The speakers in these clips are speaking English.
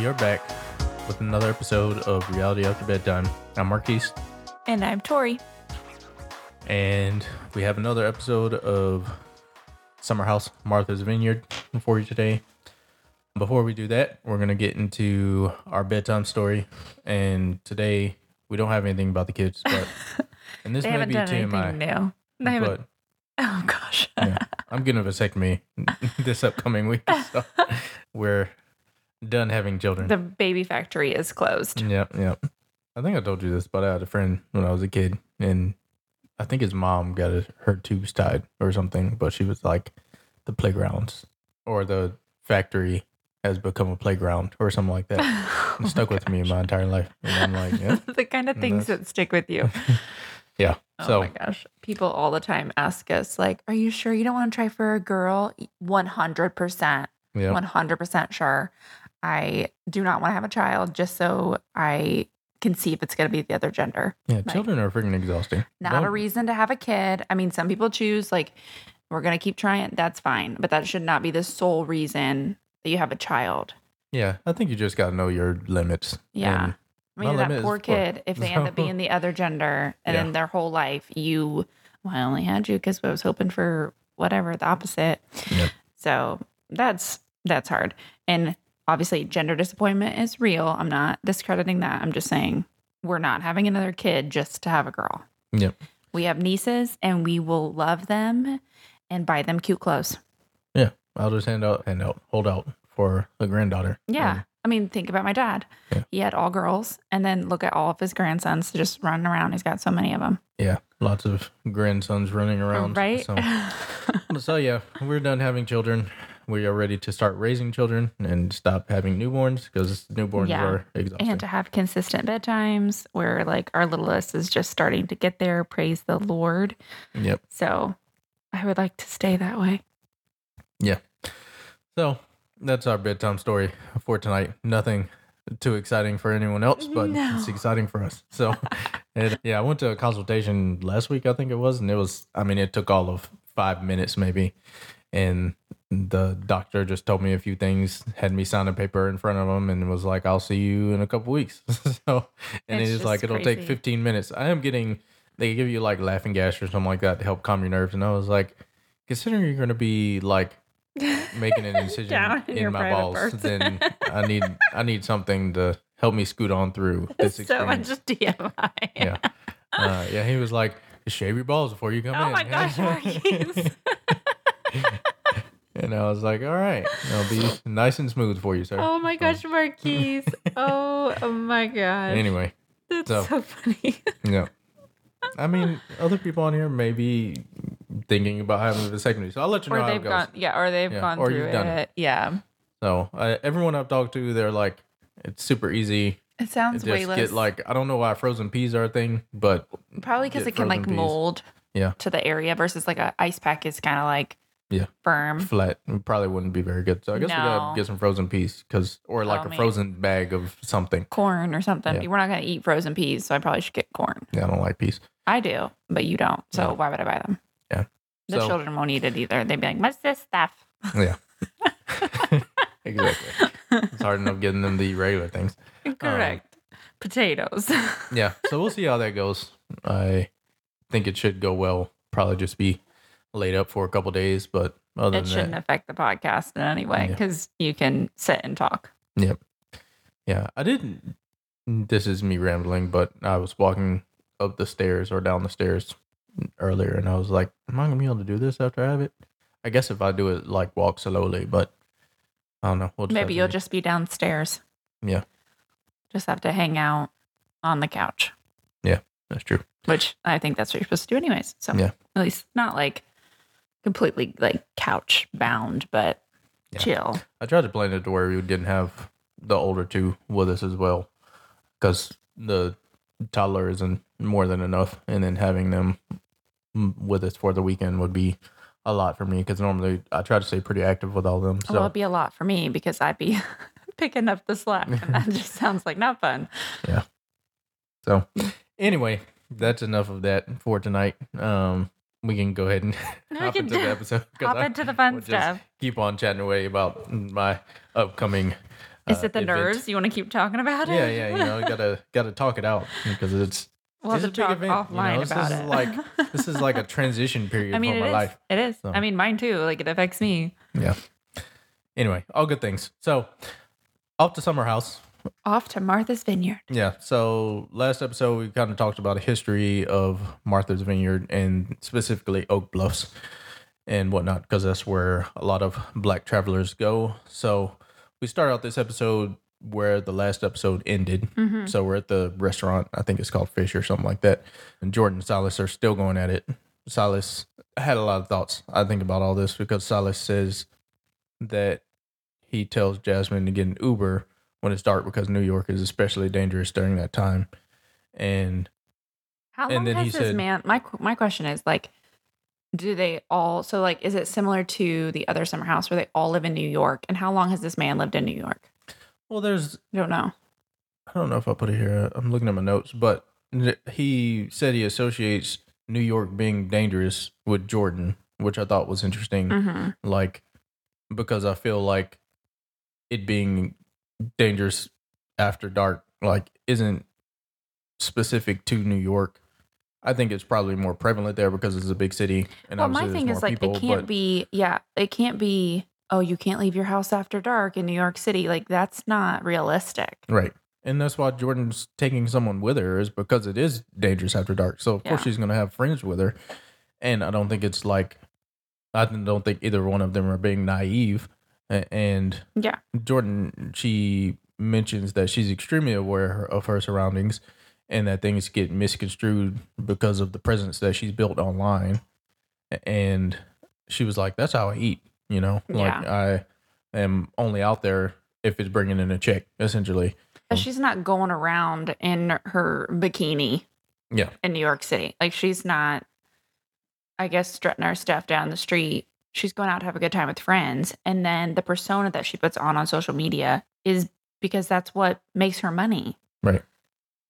we are back with another episode of Reality After Bedtime. I'm Marquis, And I'm Torie. and we have another episode of Summer House Martha's Vineyard for you today. Before we do that, we're going to get into our bedtime story. And today, we don't have anything about the kids, but and this may be TMI, new. They haven't. oh gosh. yeah, I'm getting a vasectomy this upcoming week, so we're done having children. the baby factory is closed. Yep, yep. I think I told you this, but I had a friend when I was a kid, and I think his mom got her tubes tied or something, but she was like, the playgrounds or the factory has become a playground or something like that. It stuck with me my entire life. And I'm like, yeah, the kind of things that stick with you. yeah. Oh so, my gosh. People all the time ask us, like, are you sure you don't want to try for a girl? 100%. yeah. 100% sure. I do not want to have a child just so I can see if it's going to be the other gender. Yeah, children are freaking exhausting. Not a reason to have a kid. I mean, some people choose, like, we're going to keep trying. That's fine. But that should not be the sole reason that you have a child. Yeah, I think you just got to know your limits. Yeah. I mean, that poor kid, if they end up being the other gender and Yeah. then their whole life, you, well, I only had you because I was hoping for whatever, the opposite. Yep. So that's, that's hard. And obviously, gender disappointment is real. I'm not discrediting that. I'm just saying we're not having another kid just to have a girl. Yep. We have nieces and we will love them and buy them cute clothes. Yeah, I'll just hand out, hand out, hold out for a granddaughter. Yeah. And I mean, think about my dad. Yeah. He had all girls, and then look at all of his grandsons just running around. He's got so many of them. yeah, lots of grandsons running around. right? So, so yeah, we're done having children. We are ready to start raising children and stop having newborns because newborns Yeah. are exhausting. and to have consistent bedtimes where like our littlest is just starting to get there. Praise the Lord. yep. So I would like to stay that way. Yeah. So that's our bedtime story for tonight. Nothing too exciting for anyone else, but No. it's exciting for us. So, it, yeah, I went to a consultation last week, I think it was, and it was, I mean, it took all of five minutes maybe. And the doctor just told me a few things, had me sign a paper in front of him, and was like, "I'll see you in a couple weeks." so, and It's just like it'll take 15 minutes. I am getting, they give you like laughing gas or something like that to help calm your nerves, and I was like, considering you're going to be like making an incision in in my balls, parts. then I need I need something to help me scoot on through this so much experience. TMI. yeah, uh, yeah. He was like, "Shave your balls before you come Oh in." my gosh, Marquis. And I was like, "All right, I'll be nice and smooth for you, sir." oh my gosh, Marquis. Oh, oh my gosh. Anyway, That's so- so funny. yeah. I mean, other people on here may be thinking about having a vasectomy, so I'll let you know or how it goes. gone, yeah, or they've Yeah, gone or through you've done it. Yeah. So uh, everyone I've talked to, they're like, it's super easy. It sounds Just way less. get like, I don't know why frozen peas are a thing, but Probably because it can like peas. mold Yeah. to the area versus like a ice pack is kind of like Yeah. firm. flat it probably wouldn't be very good. So I guess we No. gotta get some frozen peas, because or like Oh, a man. frozen bag of something. Corn or something. Yeah. We're not going to eat frozen peas, so I probably should get corn. Yeah, I don't like peas. I do, but you don't. So Yeah. why would I buy them? Yeah. The So- children won't eat it either. They'd be like, what's this stuff? Yeah. exactly. It's hard enough getting them the regular things. Correct. Um, Potatoes. Yeah. So we'll see how that goes. I think it should go well. Probably just be laid up for a couple days, but other it shouldn't that, affect the podcast in any way Yeah. because you can sit and talk. Yep. Yeah, I didn't. This is me rambling, but I was walking up the stairs or down the stairs earlier, and I was like, "Am I gonna be able to do this after I have it?" I guess if I do it like walk slowly, but I don't know. We'll Maybe you'll just be downstairs. Yeah. Just have to hang out on the couch, Yeah, That's true. which I think that's what you're supposed to do, anyways. So Yeah. at least not like completely like couch bound, but Yeah. chill. I tried to plan it to where we didn't have the older two with us as well, because the toddler isn't more than enough, and then having them with us for the weekend would be a lot for me. Because normally I try to stay pretty active with all of them. So Well, it'd be a lot for me because I'd be picking up the slack, and that just sounds like not fun. Yeah. So, anyway, that's enough of that for tonight. Um, we can go ahead and hop into the episode. Hop I into the fun just stuff. Keep on chatting away about my upcoming Is uh, it the event. nerves? You want to keep talking about it? Yeah, yeah, you know, gotta gotta talk it out because it's we'll have to talk event. you offline know, this about is it. like this is like a transition period I mean, for my is. life. It is. So. I mean, mine too. Like it affects me. Yeah. Anyway, all good things. So, off to Summer House. Off to Martha's Vineyard. Yeah. So last episode we kind of talked about a history of Martha's Vineyard and specifically Oak Bluffs and whatnot because that's where a lot of black travelers go. So we start out this episode where the last episode ended. Mm-hmm. So we're at the restaurant. I think it's called Fish or something like that. And Jordan and Silas are still going at it. Silas had a lot of thoughts. I think about all this because Silas says that he tells Jasmine to get an Uber when it's dark because New York is especially dangerous during that time. And How And long then has he this said- man? My my question is like, do they all? So like, is it similar to the other summer house where they all live in New York? And how long has this man lived in New York? well, there's I don't know. I don't know if I put it here. I'm looking at my notes, but he said he associates New York being dangerous with Jordan, which I thought was interesting. hmm Like because I feel like it being dangerous after dark like isn't specific to New York. I think it's probably more prevalent there because it's a big city and Well, my thing is like, people. it can't but be. Yeah, it can't be. Oh, you can't leave your house after dark in New York City. Like that's not realistic. Right. And that's why Jordan's taking someone with her is because it is dangerous after dark. So of course she's gonna have friends with her. And I don't think it's like I don't think either one of them are being naive. And Yeah. Jordan, she mentions that she's extremely aware of her surroundings and that things get misconstrued because of the presence that she's built online. And she was like, That's how I eat, you know? Like I am only out there if it's bringing in a check, essentially. She's not going around in her bikini Yeah. in New York City. Like she's not, I guess, strutting her stuff down the street. She's going out to have a good time with friends. And then the persona that she puts on on social media is because that's what makes her money. Right.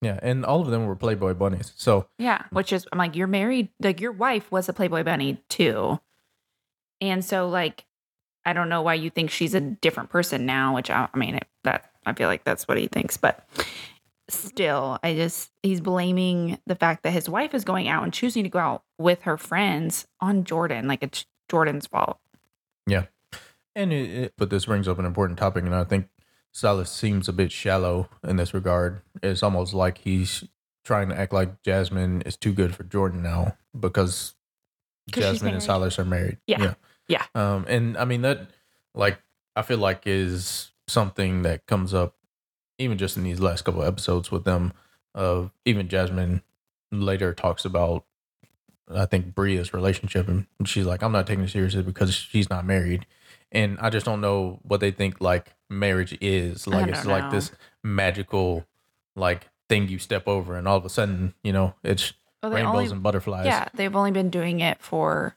Yeah. And all of them were Playboy bunnies. So, Yeah. Mm. Which is, I'm like, you're married, like your wife was a Playboy bunny too. And so, like, I don't know why you think she's a different person now, which I, I mean, it, that I feel like that's what he thinks. But still, I just, he's blaming the fact that his wife is going out and choosing to go out with her friends on Jordan. Like, it's Jordan's fault. Yeah. And it, it, but this brings up an important topic. And I think Silas seems a bit shallow in this regard. It's almost like he's trying to act like Jasmine is too good for Jordan now because Jasmine and. Silas are married. Yeah. Yeah. Um, and I mean, that, like, I feel like is something that comes up even just in these last couple episodes with them. Of even Jasmine later talks about, I think Bria's relationship, and she's like, "I'm not taking it seriously because she's not married," and I just don't know what they think like marriage is. Like it's don't like this magical, like thing you step over, and all of a sudden, you know, it's Well, rainbows only, and butterflies. yeah, they've only been doing it for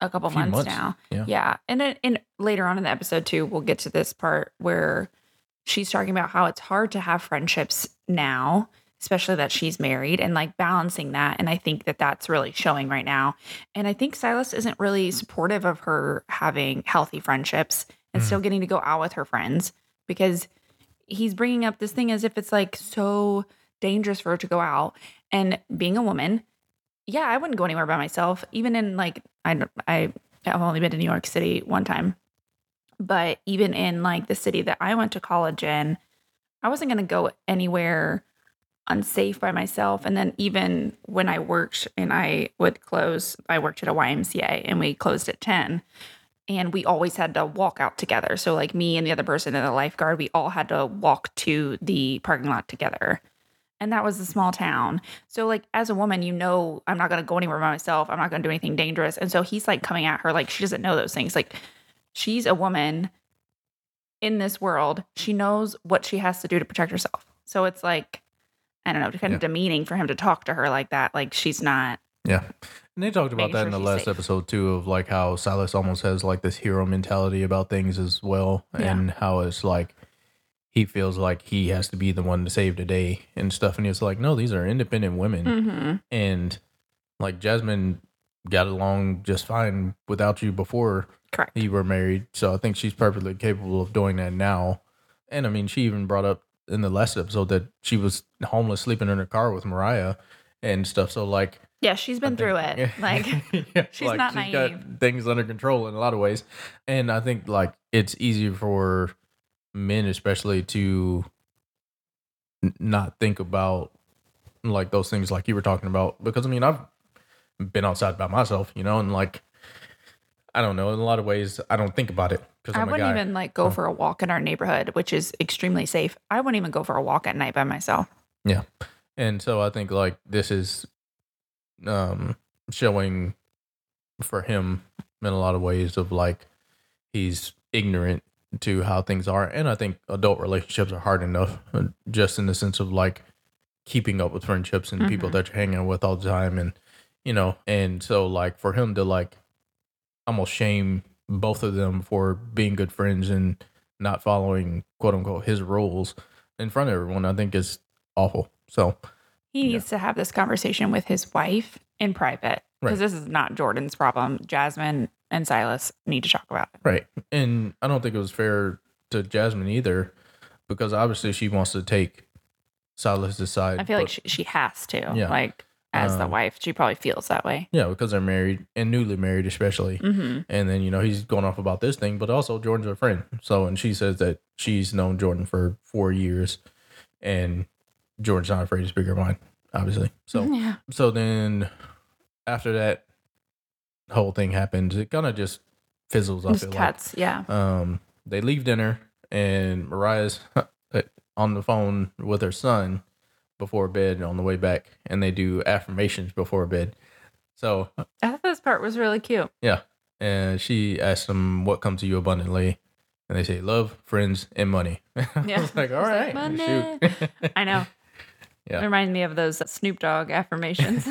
a couple Few months, months, now. yeah. Yeah. And then and later on in the episode too, we'll get to this part where she's talking about how it's hard to have friendships now, especially that she's married and like balancing that. And I think that that's really showing right now. And I think Silas isn't really supportive of her having healthy friendships and Mm. still getting to go out with her friends because he's bringing up this thing as if it's like so dangerous for her to go out. And being a woman, yeah, I wouldn't go anywhere by myself. Even in like I I I've only been to New York City one time, but even in like the city that I went to college in, I wasn't going to go anywhere unsafe by myself. And then even when I worked and I would close, I worked at a YMCA and we closed at ten, and we always had to walk out together. So like me and the other person in the lifeguard, we all had to walk to the parking lot together and that was a small town. So like as a woman, you know I'm not gonna go anywhere by myself. I'm not gonna do anything dangerous. And so he's like coming at her like she doesn't know those things. Like she's a woman in this world. She knows what she has to do to protect herself. So it's like I don't know, kind of demeaning for him to talk to her like that. Like she's not. Yeah. And they talked about that sure in the last safe. episode too of like how Silas almost has like this hero mentality about things as well Yeah. and how it's like he feels like he has to be the one to save the day and stuff and it's like no these are independent women Mm-hmm. and like Jasmine got along just fine without you before Correct. you were married so I think she's perfectly capable of doing that now And I mean, she even brought up in the last episode that she was homeless, sleeping in her car with Mariah and stuff. So like, Yeah, she's been through it. Like, yeah, she's not got naive. things under control in a lot of ways, and I think like it's easy for men, especially, to n- not think about like those things like you were talking about. Because I mean, I've been outside by myself, you know, and like I don't know, in a lot of ways, I don't think about it because I wouldn't even like go for a walk in our neighborhood, which is extremely safe. I wouldn't even go for a walk at night by myself. Yeah. And so I think like this is um showing for him in a lot of ways of like he's ignorant to how things are and I think adult relationships are hard enough uh, just in the sense of like keeping up with friendships and people Mhm. that you're hanging with all the time and you know and so like for him to like almost shame both of them for being good friends and not following quote unquote his rules in front of everyone I think is awful. So He Yeah. needs to have this conversation with his wife in private because Right. this is not Jordan's problem. Jasmine and Silas need to talk about it. Right. And I don't think it was fair to Jasmine either because obviously she wants to take Silas's side. I feel like she, she has to. Yeah. Like, as the Um, wife, she probably feels that way. yeah, because they're married and newly married, especially. hmm And then, you know, he's going off about this thing, but also Jordan's a friend. So, and she says that she's known Jordan for four years and Jordan's not afraid to speak her mind, obviously. So, yeah. so then after that whole thing happens, it kind of just fizzles. off. Just feel like. cuts. Yeah. um, they leave dinner and Mariah's on the phone with her son before bed on the way back, and they do affirmations before bed. So I thought this part was really cute. yeah, and she asks them what comes to you abundantly, and they say love, friends, and money. I Yeah. was like, all right, like. I know. Yeah. It reminded me of those Snoop Dogg affirmations,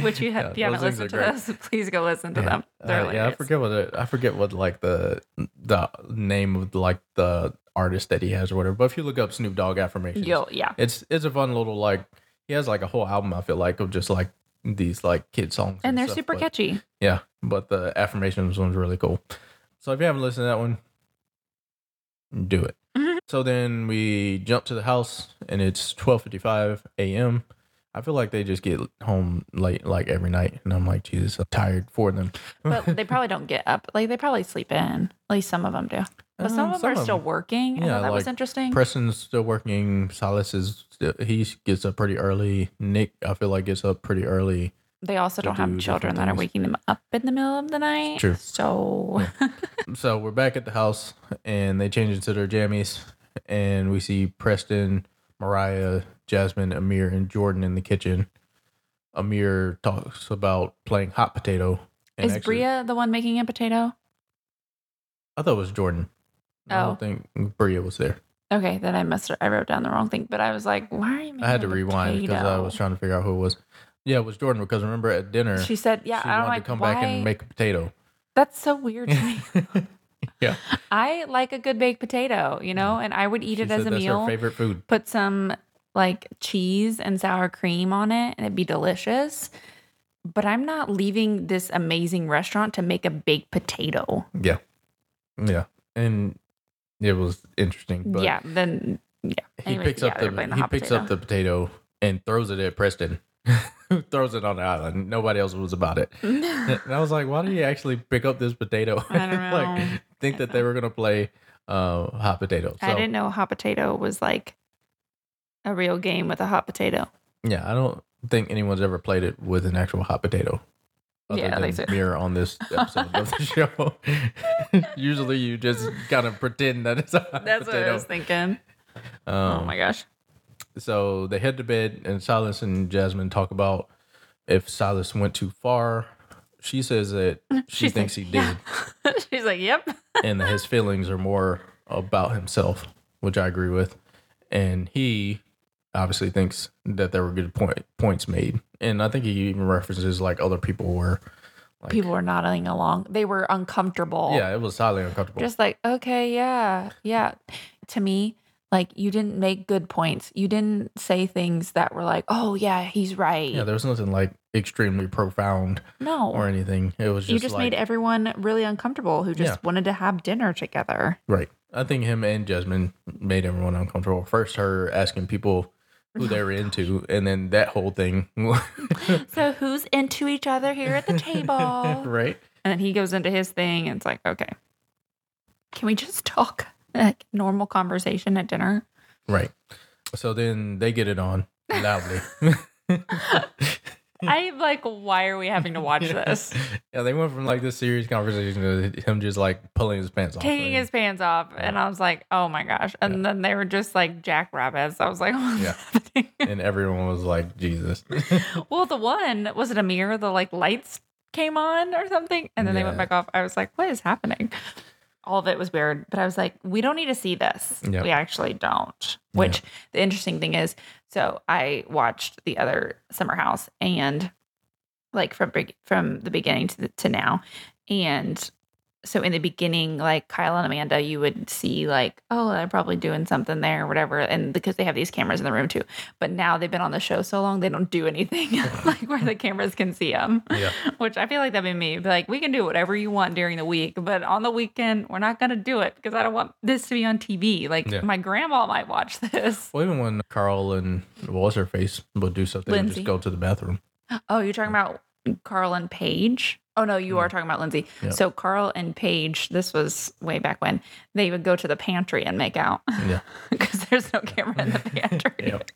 which you have, Yeah, you haven't listened to are those, please go listen to yeah. them. They're Uh, yeah, I forget what it, I forget what like the the name of like the artist that he has or whatever. But if you look up Snoop Dogg affirmations, Yo, yeah. it's it's a fun little like he has like a whole album I feel like of just like these like kid songs And they're stuff, super but- catchy. Yeah, but the affirmations one's really cool. So if you haven't listened to that one, do it. Mhm. So then we jump to the house and it's twelve fifty five a.m. I feel like they just get home late like every night, and I'm like, Jesus, I'm tired for them. But they probably don't get up. Like they probably sleep in. At least some of them do. But some Um, of them are still them. working. Yeah, that was interesting. Preston's still working. Silas is still, he gets up pretty early. Nick, I feel like gets up pretty early. they also don't do have children that are waking them up in the middle of the night. True. So So we're back at the house, and they change into their jammies, and we see Preston, Mariah, Jasmine, Amir, and Jordan in the kitchen. Amir talks about playing hot potato. is actually- Bria the one making a potato? I thought it was Jordan. I Oh. don't think Bria was there. Okay, then I must I wrote down the wrong thing. But I was like, why are you making I had to rewind because I was trying to figure out who it was. Yeah, it was Jordan because remember at dinner She said, yeah, she I'm wanted like, to come why? back and make a potato. That's so weird to me. yeah, I like a good baked potato, you know, and I would eat she it as a that's meal. favorite food. Put some like cheese and sour cream on it, and it'd be delicious. But I'm not leaving this amazing restaurant to make a baked potato. Yeah, yeah, and it was interesting. But yeah, then yeah. he Anyways, picks yeah, up the, the he picks potato. up the potato and throws it at Preston. Who throws it on the island? Nobody else was about it. And I was like, why did he actually pick up this potato? I don't know. like, think that they were gonna play uh, hot potato. So I didn't know hot potato was like a real game with a hot potato. yeah, I don't think anyone's ever played it with an actual hot potato. Yeah, they said- Mirror on this episode of the show. Usually, you just kind of pretend that it's a hot That's what I was thinking. Um, oh my gosh. so they head to bed and Silas and Jasmine talk about if Silas went too far. She says that she thinks like, he did "Yeah." She's like, yep. and that his feelings are more about himself, which I agree with. And he obviously thinks that there were good point, points made. And I think he even references like other people were like People were nodding along. They were uncomfortable. Yeah, it was highly uncomfortable. Just like, okay, yeah, yeah. To me, like you didn't make good points. You didn't say things that were like, oh yeah, he's right. yeah, there was nothing like extremely profound no. or anything. It was just, you just like, made everyone really uncomfortable who just Yeah. wanted to have dinner together. Right. I think him and Jasmine made everyone uncomfortable. First, her asking people who they're oh into, and then that whole thing, So who's into each other here at the table? right? And then he goes into his thing, and it's like, okay, can we just talk like normal conversation at dinner? Right. So then they get it on loudly. I'm like, why are we having to watch this? yeah, they went from like this serious conversation to him just like pulling his pants off. Taking his pants off, and I was like, oh my gosh! And then they were just like jackrabbits. I was like, Yeah. happening? and everyone was like, Jesus. well, the one was it Amir? The like lights came on or something, and then they went back off. I was like, what is happening? All of it was weird, but I was like, we don't need to see this. Yep. We actually don't. Which the interesting thing is, so I watched the other Summer House and like from from the beginning to the, to now, and so in the beginning, like Kyle and Amanda, you would see like, oh, they're probably doing something there or whatever, and because they have these cameras in the room too. But now they've been on the show so long, they don't do anything like where the cameras can see them. Yeah. Which I feel like that'd be me. Be like, we can do whatever you want during the week, but on the weekend, we're not gonna do it because I don't want this to be on TV. Like Yeah. my grandma might watch this. Well, even when Carl and what's her face would do something, just go to the bathroom. Oh, you're talking about Carl and Paige? Oh no, you are talking about Lindsay. Yeah. So Carl and Paige, this was way back when they would go to the pantry and make out Yeah. because there's no camera in the pantry. Yep.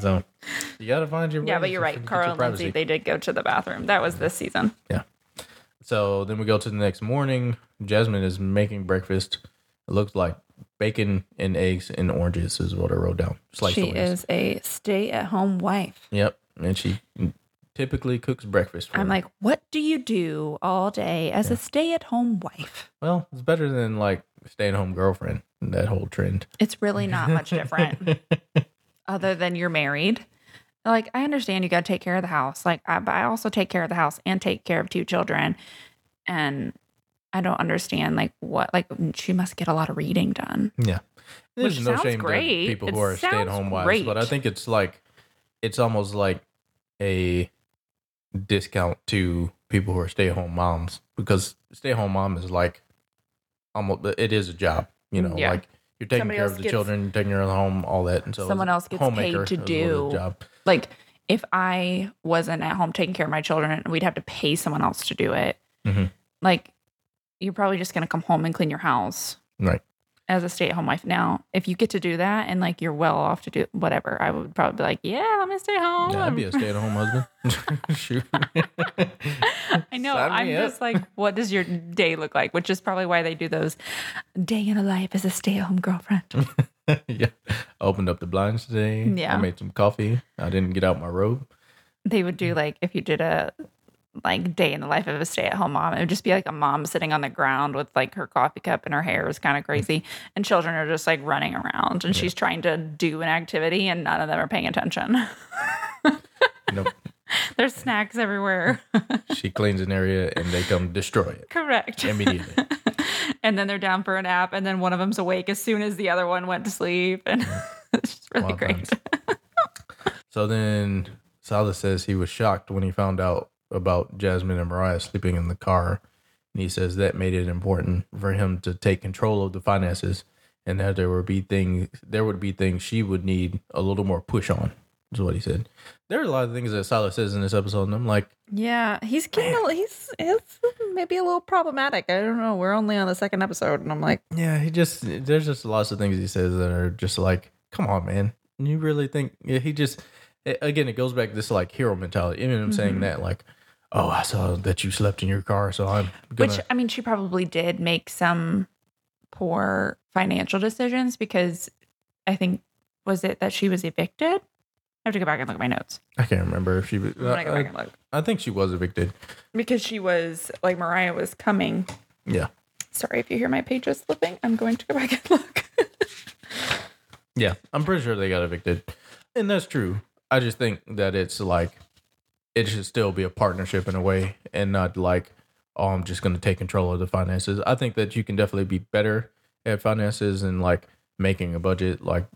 So you gotta find your Yeah, but you're right. Carl and Lindsay, they did go to the bathroom. That was this season. Yeah. So then we go to the next morning. Jasmine is making breakfast. It looks like bacon and eggs and oranges is what I wrote down. Sliced she oranges. is a stay-at-home wife. Yep. And she typically cooks breakfast for I'm him. like, what do you do all day as a stay-at-home wife? well, it's better than like stay-at-home girlfriend. That whole trend. It's really not much different. other than you're married. Like, I understand you got to take care of the house. Like, I, but I also take care of the house and take care of two children. And I don't understand, like, what, like, she must get a lot of reading done. Yeah. There's Which no shame great. to people It who are stay at home wives, great. but I think it's like it's almost like a discount to people who are stay at home moms because stay at home mom is like almost it is a job, you know, Yeah. like you're taking Somebody care of the gets- children, taking care of the home, all that, and so Someone else gets paid to do- a job. Like, if I wasn't at home taking care of my children, we'd have to pay someone else to do it. Mhm. Like, you're probably just going to come home and clean your house. Right. As a stay at home wife now, if you get to do that and like you're well off to do whatever, I would probably be like, yeah, I'm gonna stay home. Yeah, I'd be a stay at home husband. Shoot. I know. Sign I'm up. just like, what does your day look like? Which is probably why they do those day in a life as a stay at home girlfriend. yeah. Opened up the blinds today. Yeah. I made some coffee. I didn't get out my robe. they would do mm. like if you did a like day in the life of a stay at home mom, it would just be like a mom sitting on the ground with like her coffee cup and her hair is kind of mm. crazy, and children are just like running around, and she's trying to do an activity, and none of them are paying attention. Nope. There's snacks everywhere. she cleans an area and they come destroy it Correct. immediately. and then they're down for a nap, and then one of them's awake as soon as the other one went to sleep, and mm. it's just really Wild great. so then Silas says he was shocked when he found out about Jasmine and Mariah sleeping in the car. And he says that made it important for him to take control of the finances and that there would be things there would be things she would need a little more push on, is what he said. There are a lot of things that Silas says in this episode, and I'm like, Yeah, he's getting a, he's it's maybe a little problematic. I don't know. We're only on the second episode, and I'm like, Yeah, he just there's just lots of things he says that are just like, come on, man. You really think yeah, he just a- again it goes back to this like hero mentality. Even him Mm-hmm. saying that, like, oh, I saw that you slept in your car, so I'm gonna which I mean, she probably did make some poor financial decisions because I think was it that she was evicted. I have to go back and look at my notes. I can't remember if she was I'm gonna go I, back and look I think she was evicted. because she was like Mariah was coming. Yeah. Sorry if you hear my pages flipping. I'm going to go back and look. Yeah. I'm pretty sure they got evicted. And that's true. I just think that it's like it should still be a partnership in a way and not like, oh, I'm just gonna take control of the finances. I think that you can definitely be better at finances and like making a budget. Like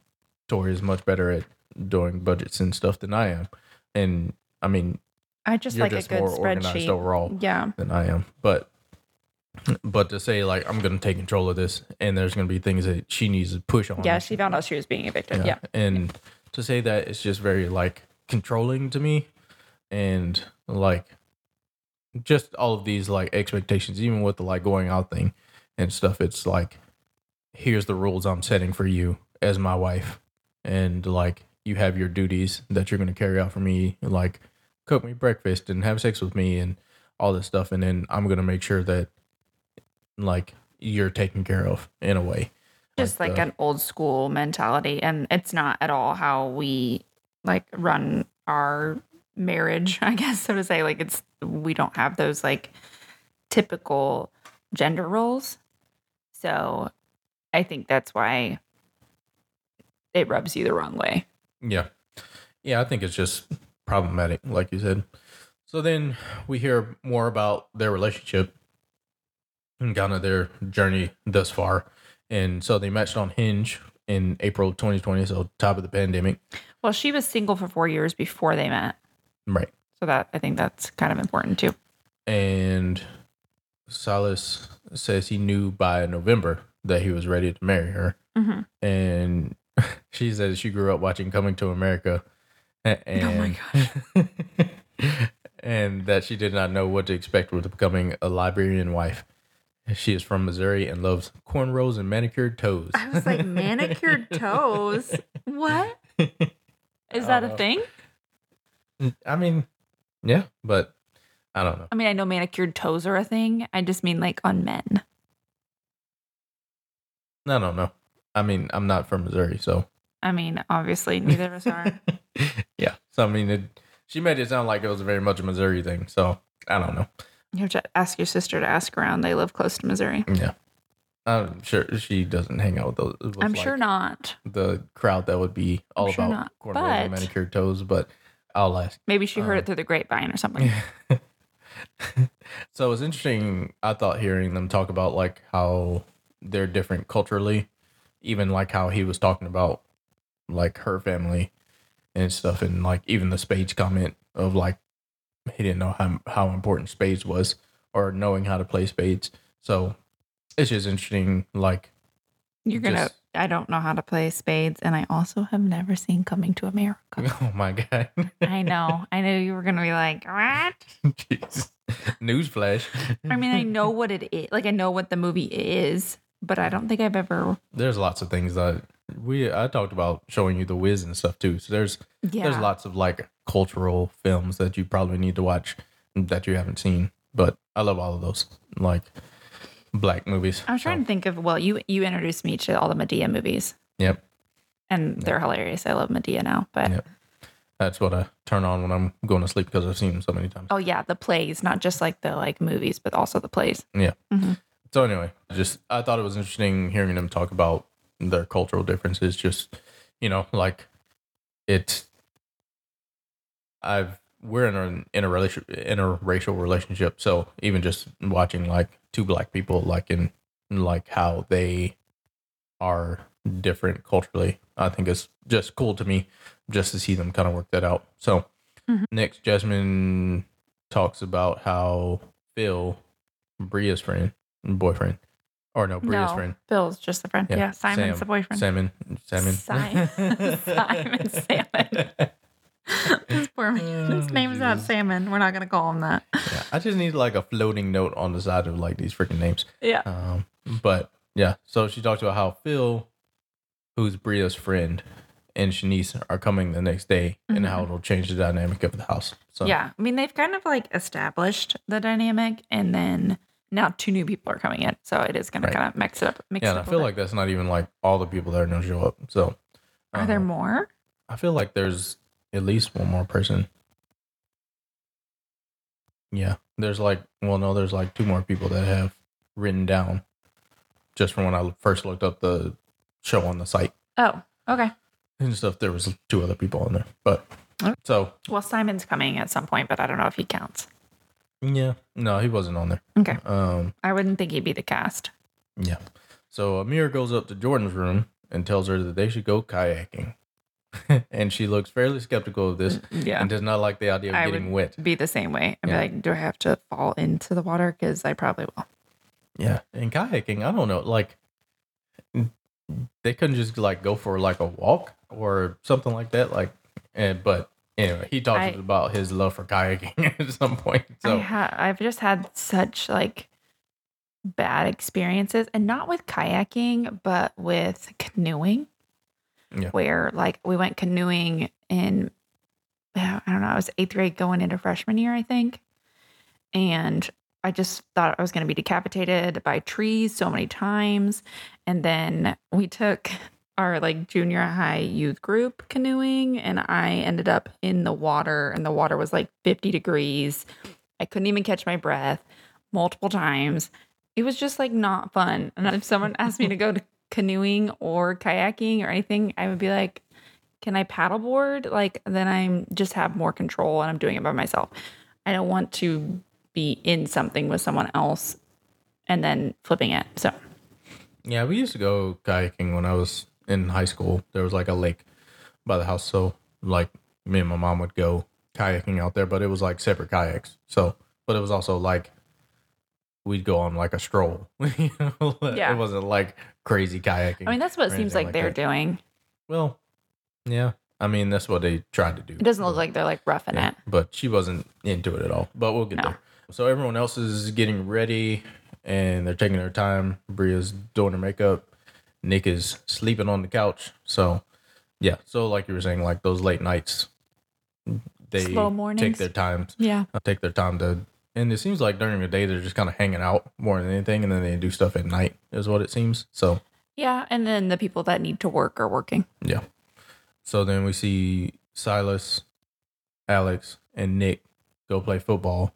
Torie is much better at doing budgets and stuff than I am. And I mean, I just you're like just a good more organized spreadsheet. overall Yeah. than I am. But But to say like I'm gonna take control of this, and there's gonna be things that she needs to push on. Yeah, she found out she was being evicted. Yeah. And to say that it's just very like controlling to me and like just all of these like expectations, even with the like going out thing and stuff, it's like here's the rules I'm setting for you as my wife. And like you have your duties that you're gonna carry out for me, like cook me breakfast and have sex with me and all this stuff and then I'm gonna make sure that like you're taken care of in a way. Just like the- an old school mentality. And it's not at all how we like run our marriage, I guess, so to say. Like it's, we don't have those like typical gender roles. So I think that's why it rubs you the wrong way. Yeah. Yeah, I think it's just problematic, like you said. So then we hear more about their relationship and kind of their journey thus far. And so they matched on Hinge in April 2020, so top of the pandemic. Well, she was single for four years before they met. Right. So that I think that's kind of important too. And Silas says he knew by November that he was ready to marry her. Mhm. And she says she grew up watching Coming to America. And, Oh my gosh. and that she did not know what to expect with becoming a Liberian wife. She is from Missouri and loves cornrows and manicured toes. I was like, manicured toes? What? Is that a know. thing? I mean, yeah, but I don't know. I mean, I know manicured toes are a thing. I just mean like on men. I don't know. I mean, I'm not from Missouri, so I mean, obviously, neither of us are. yeah. So I mean, it, she made it sound like it was very much a Missouri thing. So I don't know. You have to ask your sister to ask around. They live close to Missouri. Yeah, I'm sure she doesn't hang out with those. with, I'm like, sure not. The crowd that would be all sure about not, cornrows and but- manicured toes, but I'll ask. Maybe she heard Um, it through the grapevine or something. so it was interesting. I thought hearing them talk about like how they're different culturally, even like how he was talking about like her family and stuff, and like even the spades comment of like he didn't know how how important spades was or knowing how to play spades. So it's just interesting. Like, You're gonna. just- I don't know how to play spades, and I also have never seen Coming to America. oh my god, I know. I know you were gonna be like, what? Jesus. newsflash. I mean, I know what it is. Like, I know what the movie is, but I don't think I've ever. there's lots of things that we I talked about showing you the Wiz and stuff too. So there's Yeah. there's lots of like cultural films that you probably need to watch that you haven't seen. But I love all of those like black movies. I was trying to think of. Well, you you introduced me to all the Madea movies, Yep, and they're hilarious. I love Madea now, but Yep. that's what I turn on when I'm going to sleep because I've seen them so many times. oh yeah, the plays, not just like the like movies, but also the plays. Yeah. Mhm. So anyway, just I thought it was interesting hearing them talk about their cultural differences. Just you know, like it's I've we're in a in a relation interracial relationship. So even just watching like two black people, like in like how they are different culturally, I think it's just cool to me just to see them kind of work that out. So Mhm. next, Jasmine talks about how Phil, Bria's friend, boyfriend, or no, Bria's no, friend, Bill's just a friend. Yeah, Yeah, Simon's Sam. the boyfriend. Salmon, Salmon, Simon. Simon Salmon. this poor man. His Oh, name's not Jesus. Salmon. We're not gonna call him that. yeah, I just need like a floating note on the side of like these freaking names. Yeah. Um, but yeah, so she talked about how Phil, who's Bria's friend, and Shanice are coming the next day, and how it'll change the dynamic of the house. So Mm-hmm. Yeah. I mean, they've kind of like established the dynamic, and then now two new people are coming in, so it is gonna kind of mix it up. Mix yeah, and I feel bit. like that's not even like all the people that are gonna show up. So Are there uh, more? I feel like there's at least one more person. Yeah, there's like well, no, there's like two more people that have written down, just from when I first looked up the show on the site Oh, okay. and stuff. There was two other people on there, but Okay. so Well, Simon's coming at some point, but I don't know if he counts. Yeah, no, he wasn't on there. Okay. Um, I wouldn't think he'd be the cast. yeah. So Amir goes up to Jordan's room and tells her that they should go kayaking, and she looks fairly skeptical of this Yeah. and does not like the idea of I getting would wet. be the same way. I'd Yeah. be like, do I have to fall into the water? Because I probably will. Yeah, and kayaking, I don't know, like they couldn't just like go for like a walk or something like that. Like, and but anyway, he talks I- about his love for kayaking at some point. I So ha- I've just had such like bad experiences, and not with kayaking, but with canoeing. Yeah. Where like we went canoeing in, I don't know, I was eighth grade going into freshman year, I think, and I just thought I was going to be decapitated by trees so many times, and then we took our like junior high youth group canoeing and I ended up in the water and the water was like 50 degrees. I couldn't even catch my breath multiple times. It was just like not fun. And if someone asked me to go to canoeing or kayaking or anything, I would be like, can I paddleboard? Like then I'm just have more control and I'm doing it by myself. I don't want to be in something with someone else and then flipping it. So yeah, we used to go kayaking when I was in high school. There was like a lake by the house, so like me and my mom would go kayaking out there, but it was like separate kayaks. So, but it was also like we'd go on like a stroll. you know, Yeah. it wasn't like crazy kayaking. I mean that's what it seems anything like, they're that. doing. Well, yeah. I mean, that's what they tried to do. It doesn't look like they're like roughing yeah, it. but she wasn't into it at all. But we'll get No. there. So everyone else is getting ready and they're taking their time. Bria's doing her makeup. Nick is sleeping on the couch. So yeah. So like you were saying, like those late nights, they Slow take their time, Yeah. Uh, take their time to. And it seems like during the day they're just kind of hanging out more than anything, and then they do stuff at night, is what it seems. So Yeah, and then the people that need to work are working. Yeah. So then we see Silas, Alex, and Nick go play football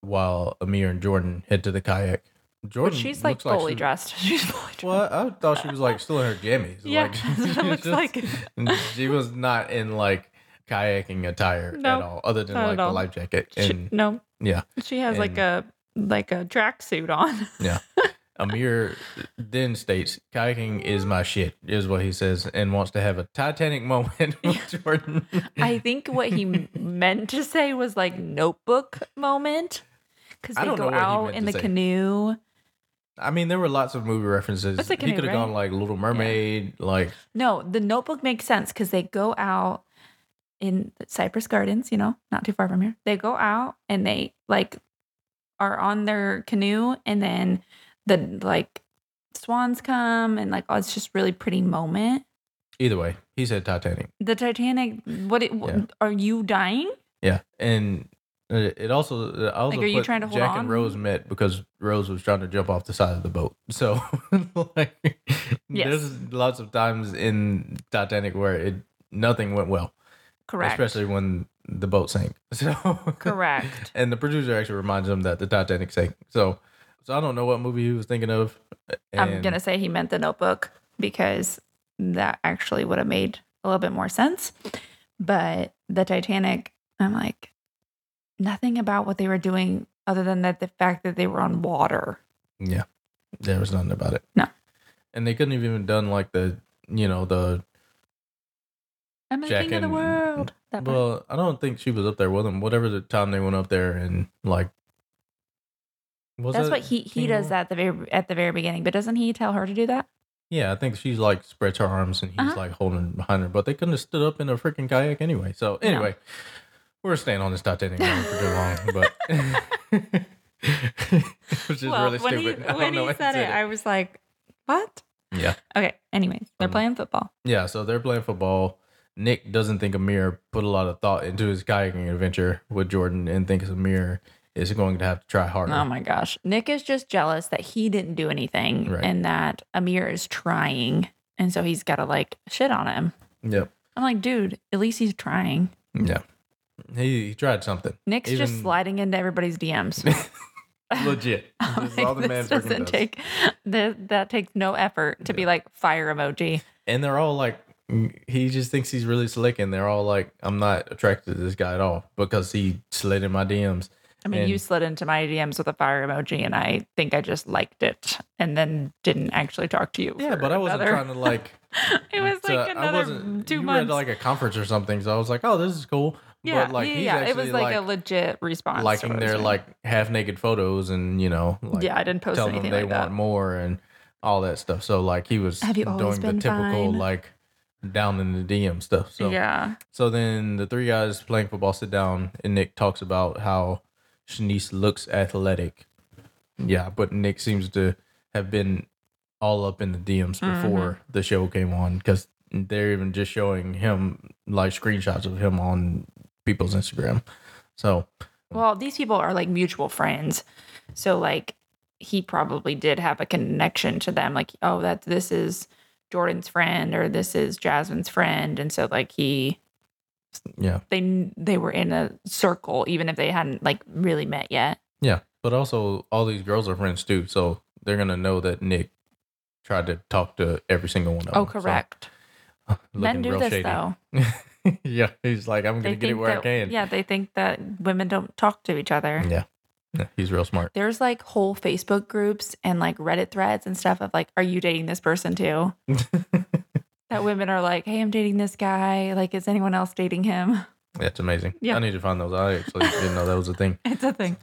while Amir and Jordan head to the kayak. But Jordan she's like like fully she- dressed. She's fully dressed. Well, I thought she was like still in her jammies. Yeah, like, it looks like. she was not in like kayaking attire No, at all, other than like the life jacket. She- And no, yeah, she has like a like a tracksuit on. Yeah, Amir then states, "Kayaking is my shit," is what he says, and wants to have a Titanic moment with Jordan. I think what he meant to say was like notebook moment because they go out in the say. canoe. I mean, there were lots of movie references. He could have right? gone like Little Mermaid, like No, the notebook makes sense because they go out in Cypress Gardens, you know, not too far from here. They go out and they like are on their canoe and then the like swans come and like oh it's just really pretty moment. either way. He said Titanic. The Titanic what it Yeah. are you dying? Yeah, and it also uh, I also Like, are you trying to hold Jack on? and Rose met because Rose was trying to jump off the side of the boat. So like, Yes. there's lots of times in Titanic where it nothing went well, Correct. especially when the boat sank. So Correct. and the producer actually reminds him that the Titanic sank. So so I don't know what movie he was thinking of. I'm gonna say he meant the notebook because that actually would have made a little bit more sense. But the Titanic, I'm like, nothing about what they were doing other than that the fact that they were on water. Yeah, there was nothing about it. No. and they couldn't have even done like the you know the I'm the Jack king of the world. That part. well I don't think she was up there with them. Whatever the time they went up there and like was That's that what he he does that at the very at the very beginning. But doesn't he tell her to do that? Yeah, I think she's like spreads her arms and he's Uh-huh. like holding behind her, but they couldn't have stood up in a freaking kayak anyway. So No. We're staying on this Titanic moment for too long, but which is really when stupid. he when he why said it, I was like, what? yeah. Okay. Anyways, they're Um, playing football. Yeah, so they're playing football. Nick doesn't think Amir put a lot of thought into his kayaking adventure with Jordan and thinks Amir is going to have to try harder. Oh my gosh. Nick is just jealous that he didn't do anything Right. and that Amir is trying. And so he's got to like shit on him. Yep. I'm like, dude, at least he's trying. Yeah. He, he tried something. Nick's just sliding into everybody's DMs. Legit. This is all like, the man this freaking doesn't does. take that, that takes no effort to be like fire emoji. and they're all like, mm, he just thinks he's really slick, and they're all like, I'm not attracted to this guy at all because he slid in my DMs. I mean, you And- slid into my DMs with a fire emoji, and I think I just liked it, and then didn't actually talk to you. Yeah, for but I wasn't another- trying to like. it was to- like I another wasn't. two you were months. like a conference or something, so I was like, "Oh, this is cool." Yeah, but like yeah, he's yeah. It was like, like, a legit response. liking their like half naked photos and you know like yeah, I didn't post telling them they like want that. more and all that stuff. So like he was Have you doing the typical fine? like down in the DM stuff. So yeah, so then the three guys playing football sit down and Nick talks about how Shanice looks athletic. Yeah, but Nick seems to have been all up in the DMs Mm-hmm. before the show came on because they're even just showing him like screenshots of him on people's Instagram. So Well, these people are like mutual friends. So like he probably did have a connection to them like oh that this is Jordan's friend or this is Jasmine's friend and so like he yeah, they they were in a circle even if they hadn't like really met yet. yeah. But also all these girls are friends too, so they're gonna know that Nick tried to talk to every single one of Oh, them. So, correct. Men do this shady. though. yeah, he's like, I'm gonna get it where that I can. yeah, they think that women don't talk to each other. Yeah. Yeah, he's real smart. There's like whole Facebook groups and like Reddit threads and stuff of like, are you dating this person too? that women are like, hey, I'm dating this guy. Like, is anyone else dating him? That's amazing. Yeah. I need to find those. I actually didn't know that was a thing. It's a thing.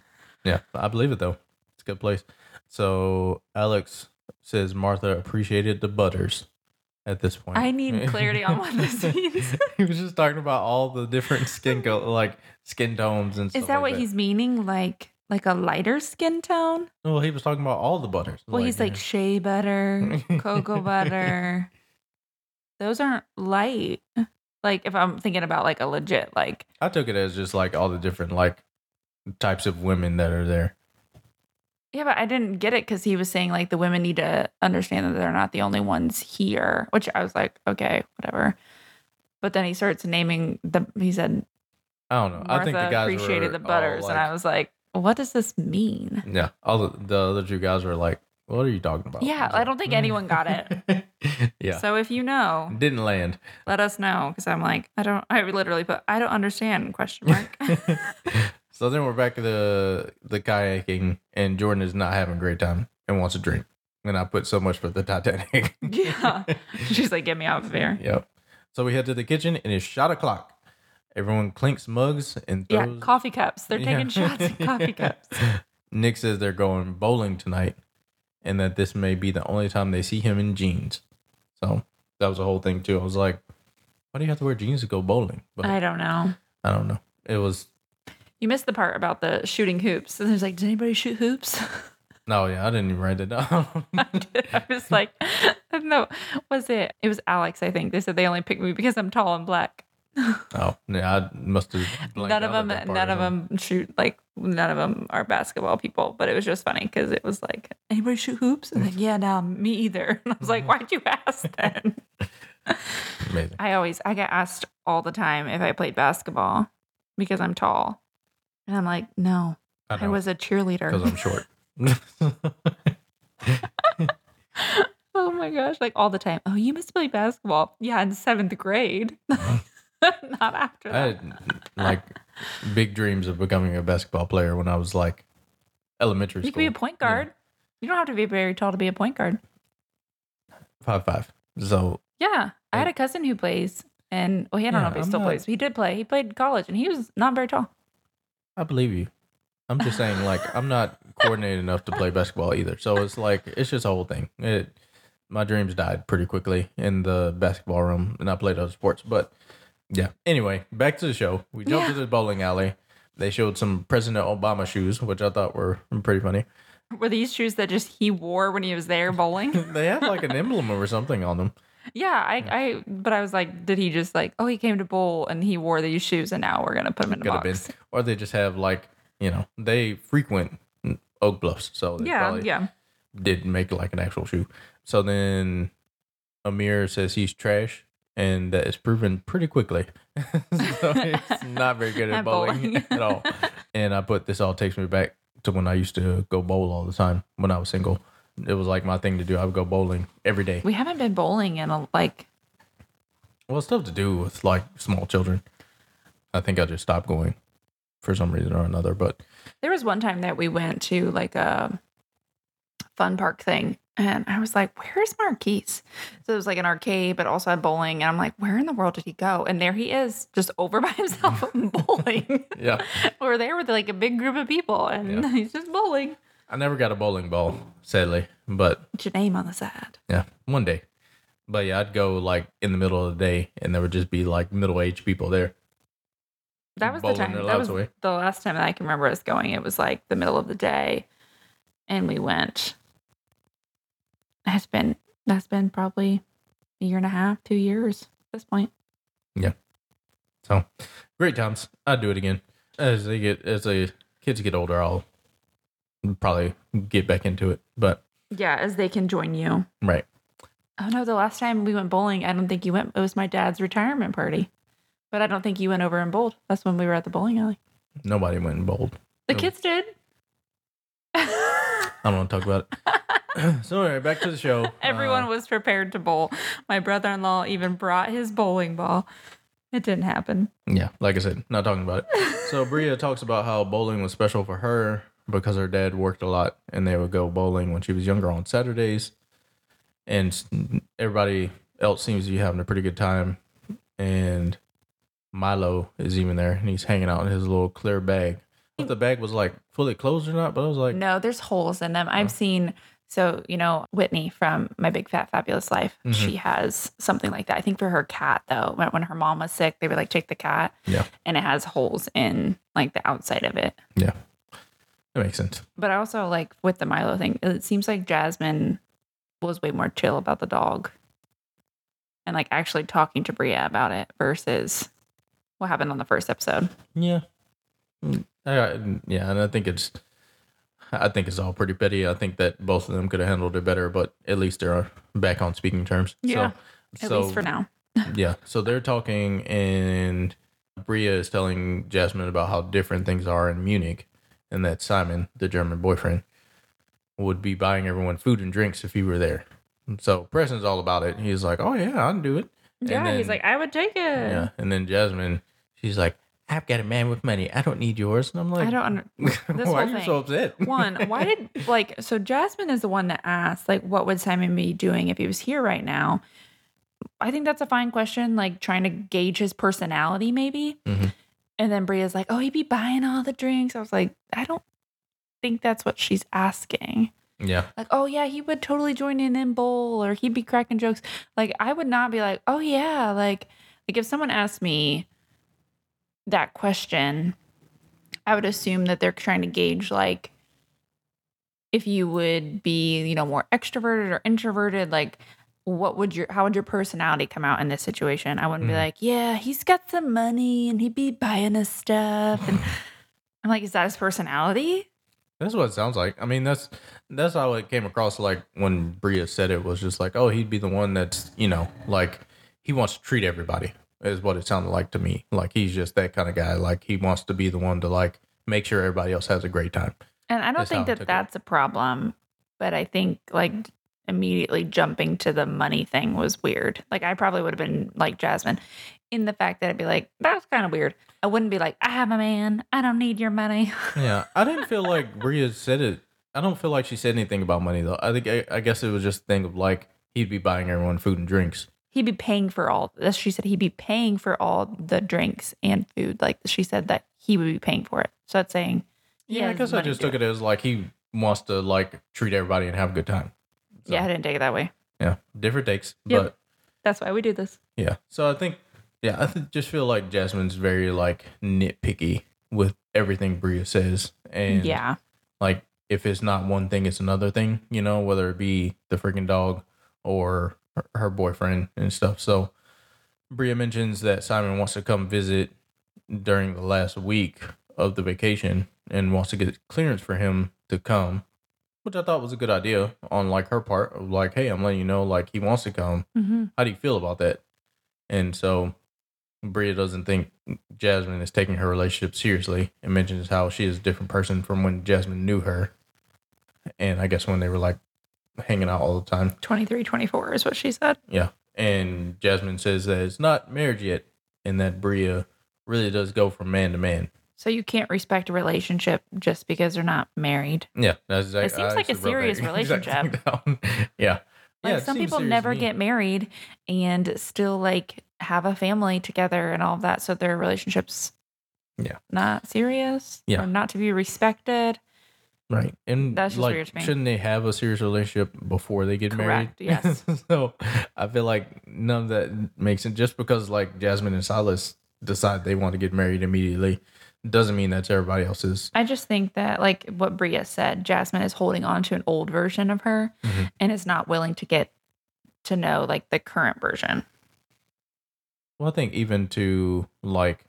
Yeah, I believe it though. It's a good place. So Alex says Martha appreciated the butters at this point. I need clarity on what this means. he was just talking about all the different skin co- like skin tones and stuff. Is that like what he's meaning? Like, like a lighter skin tone? Well, he was talking about all the butters. Well, he's like shea butter, cocoa butter. Those aren't light. Like, if I'm thinking about like a legit, like, I took it as just like all the different like types of women that are there. Yeah, but I didn't get it because he was saying like the women need to understand that they're not the only ones here, which I was like, okay, whatever. But then he starts naming the, he said, I don't know. Martha I think the guys appreciated the butters. all, and I was like, what does this mean? Yeah, all the, the other two guys were like, "What are you talking about?" Yeah, I don't think hmm. anyone got it. yeah, So if you know, didn't land. let us know because I'm like, I don't, I literally put, I don't understand question mark. so then we're back to the the kayaking, and Jordan is not having a great time and wants a drink. And I put so much for the Titanic. yeah. She's like, get me out of here. Yep. So we head to the kitchen, and it's shot o'clock. Everyone clinks mugs and throws. Yeah, coffee cups. They're Yeah. taking shots at coffee cups. Nick says they're going bowling tonight, and that this may be the only time they see him in jeans. So that was the whole thing too. I was like, "Why do you have to wear jeans to go bowling?" But I don't know. I don't know. It was You missed the part about the shooting hoops. And there's like, did anybody shoot hoops? no, yeah, I didn't even write it down. I was like, no, was it? It was Alex, I think. They said they only picked me because I'm tall and black. oh, yeah, I must have. none of them, part none of them shoot like none of them are basketball people. But it was just funny because it was like, anybody shoot hoops? And like, yeah, no, me either. And I was like, mm-hmm. why'd you ask then? Amazing. I always I get asked all the time if I played basketball because I'm tall, and I'm like, no, I I, was a cheerleader. because I'm short. oh my gosh, like all the time. Oh, you must play basketball. Yeah, in seventh grade. Uh-huh. Not after I that. had like big dreams of becoming a basketball player when I was like elementary You school. You could be a point guard. You don't have to be very tall to be a point guard. Five five. So Yeah, I had a cousin who plays, and well, he I don't Yeah, know if he I'm still not- plays. He did play. He played college, and he was not very tall. I believe you. I'm just saying, like, I'm not coordinated enough to play basketball either. So it's like it's just a whole thing. It, my dreams died pretty quickly in the basketball room, and I played other sports. But yeah. Anyway, back to the show. We jumped Yeah. to the bowling alley. They showed some President Obama shoes, which I thought were pretty funny. Were these shoes that just he wore when he was there bowling? They had like an emblem or something on them. Yeah, I, I, but I was like, did he just like, oh, he came to bowl and he wore these shoes, and now we're gonna put him in a Could have been, box. or they just have like you know they frequent Oak Bluffs, so they Yeah, probably yeah. did make like an actual shoe. So then Amir says he's trash, and that is proven pretty quickly. so he's not very good at, At bowling, bowling. at all. And I put this all takes me back to when I used to go bowl all the time when I was single. It was like my thing to do. I would go bowling every day. We haven't been bowling in a like. Well, it's stuff to do with like small children. I think I just stopped going for some reason or another. But There was one time that we went to like a fun park thing. And I was like, where's Marquis? So it was like an arcade, but also had bowling. And I'm like, where in the world did he go? And there he is, just over by himself bowling. Yeah. We're there with like a big group of people and Yeah. he's just bowling. I never got a bowling ball, sadly, but What's your name on the side? yeah, one day. But yeah, I'd go like in the middle of the day, and there would just be like middle aged people there. That was Bowling the time. their That lives was away. the last time that I can remember us going. It was like the middle of the day, and we went. That's been that's been probably a year and a half, two years at this point. Yeah. So great times. I'd do it again. As they get as the kids get older, I'll probably get back into it. But Yeah, as they can join you. right. Oh no, the last time we went bowling, I don't think you went. It was my dad's retirement party, but I don't think you went over and bowled. That's when we were at the bowling alley. Nobody went and bowled. The kids did. I don't want to talk about it. so anyway, back to the show. Everyone Uh, was prepared to bowl. My brother-in-law even brought his bowling ball. It didn't happen. yeah, like I said, not talking about it. So Bria talks about how bowling was special for her because her dad worked a lot and they would go bowling when she was younger on Saturdays. And everybody else seems to be having a pretty good time. And Milo is even there and he's hanging out in his little clear bag. I don't know if the bag was like fully closed or not, but I was like, No, there's holes in them. I've seen so you know Whitney from My Big Fat Fabulous Life. Mhm. She has something like that. I think for her cat though, when, when her mom was sick, they would like take the cat. Yeah. and it has holes in like the outside of it. That makes sense. But I also like with the Milo thing, it seems like Jasmine was way more chill about the dog, and like actually talking to Bria about it versus what happened on the first episode. Yeah. Mm, I- yeah, and I think it's I think it's all pretty petty. I think that both of them could have handled it better, but at least they're back on speaking terms. Yeah, so, At so, least for now. Yeah. So they're talking and Bria is telling Jasmine about how different things are in Munich and that Simon, the German boyfriend, would be buying everyone food and drinks if he were there. So Preston's all about it. He's like, Oh yeah, I'll do it. And Yeah, he's like, I would take it. Yeah. And then Jasmine, she's like, I've got a man with money. I don't need yours. And I'm like, I don't. Under- Why are you thing. so upset? One, why did like so Jasmine is the one that asked like what would Simon be doing if he was here right now? I think that's a fine question, like trying to gauge his personality maybe. Mhm. And then Bria's like, "Oh, he'd be buying all the drinks." I was like, "I don't think that's what she's asking." yeah. Like, "Oh yeah, he would totally join in in bowl or he'd be cracking jokes." Like, I would not be like, "Oh yeah," like like if someone asked me that question, I would assume that they're trying to gauge like if you would be, you know, more extroverted or introverted, like what would your how would your personality come out in this situation? I wouldn't be Mhm. like, yeah, he's got some money and he'd be buying us stuff. And I'm like, is that his personality? That's what it sounds like. I mean, that's that's how it came across. Like when Bria said it was just like, oh, he'd be the one that's you know, like he wants to treat everybody. Is what it sounded like to me. Like he's just that kind of guy. Like he wants to be the one to like make sure everybody else has a great time. And I don't That's think that took it. that's a problem, but I think like immediately jumping to the money thing was weird. Like I probably would have been like Jasmine in the fact that I'd be like, that's kind of weird. I wouldn't be like, I have a man. I don't need your money. Yeah, I didn't feel like Bria said it. I don't feel like she said anything about money though. I think I, I guess it was just a thing of like he'd be buying everyone food and drinks. he'd be paying for all this. She said he'd be paying for all the drinks and food. Like she said that he would be paying for it. So that's saying, Yeah, I guess I just to took it as like he wants to like treat everybody and have a good time. So, Yeah, I didn't take it that way. yeah, different takes, Yep. but That's why we do this. Yeah. So I think, yeah, I th- just feel like Jasmine's very like nitpicky with everything Bria says, and yeah. like if it's not one thing, it's another thing. You know, whether it be the freaking dog or her, her boyfriend and stuff. So Bria mentions that Simon wants to come visit during the last week of the vacation and wants to get clearance for him to come. Which I thought was a good idea on like her part of like, hey, I'm letting you know like he wants to come hmm how do you feel about that? And so Bria doesn't think Jasmine is taking her relationship seriously and mentions how she is a different person from when Jasmine knew her. And I guess when they were like hanging out all the time. 23, 24 is what she said. Yeah. And Jasmine says that it's not marriage yet and that Bria really does go from man to man. So you can't respect a relationship just because they're not married. Yeah, that's exactly. It seems like a serious relationship. yeah. Like yeah, some people never get married and still like have a family together and all of that. So their relationships Yeah. not serious. Yeah. Or not to be respected. right, and That's just like, weird to me. shouldn't they have a serious relationship before they get Correct, married? yes. so I feel like none of that makes sense. Just because like Jasmine and Silas decide they want to get married immediately doesn't mean that's everybody else's. I just think that like what Bria said, Jasmine is holding on to an old version of her Mhm. and is not willing to get to know like the current version. Well, I think even to like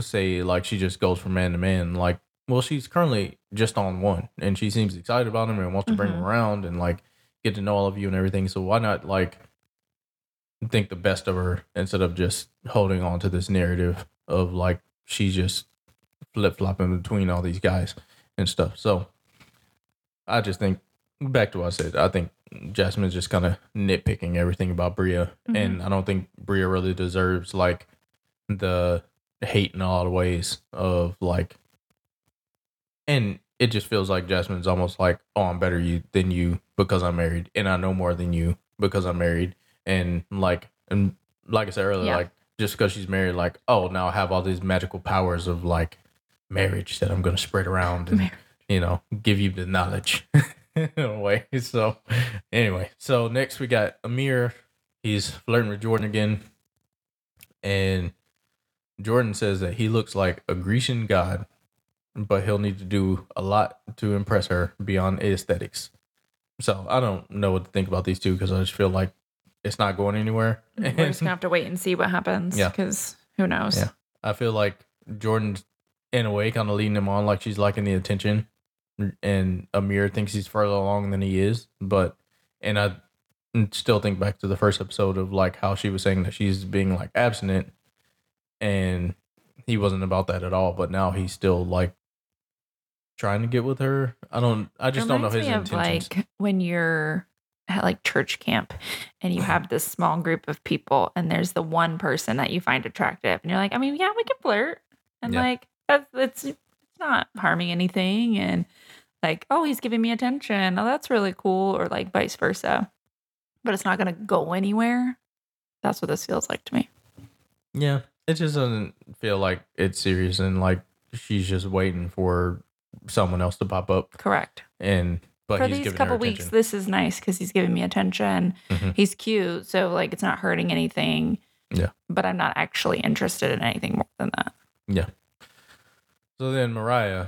say like she just goes from man to man, like well, she's currently just on one and she seems excited about him and wants to bring him Mhm. around and like get to know all of you and everything. So why not like think the best of her instead of just holding on to this narrative of like she's just flip flopping between all these guys and stuff. So I just think back to what I said, I think Jasmine's just kind of nitpicking everything about Bria, Mhm. and I don't think Bria really deserves like the hate in a lot of ways of like, and it just feels like Jasmine's almost like, oh, I'm better you than you because I'm married, and I know more than you because I'm married, and like, and like I said earlier, Yeah. like just because she's married, like, oh, now I have all these magical powers of like marriage that I'm gonna spread around and you know give you the knowledge in a way. So anyway, so next we got Amir. He's flirting with Jordan again, and Jordan says that he looks like a Grecian god, but he'll need to do a lot to impress her beyond aesthetics. So I don't know what to think about these two because I just feel like it's not going anywhere. We're just gonna have to wait and see what happens. Yeah. Because who knows? Yeah. I feel like Jordan's in a way kind of leading him on, like she's liking the attention, and Amir thinks he's further along than he is. But and I still think back to the first episode of like how she was saying that she's being like abstinent, and he wasn't about that at all. But now he's still like trying to get with her. I don't. I just don't know his intentions. Of like when you're like church camp and you mm-hmm. have this small group of people and there's the one person that you find attractive and you're like, I mean, yeah, we can flirt and Yeah. like that's it's it's not harming anything and like, oh, he's giving me attention. Oh, that's really cool, or like vice versa. But it's not gonna go anywhere. That's what this feels like to me. Yeah, it just doesn't feel like it's serious, and like she's just waiting for someone else to pop up, Correct. and but For he's these couple weeks, this is nice because he's giving me attention. Mhm. He's cute, so like it's not hurting anything. Yeah. But I'm not actually interested in anything more than that. Yeah. So then Mariah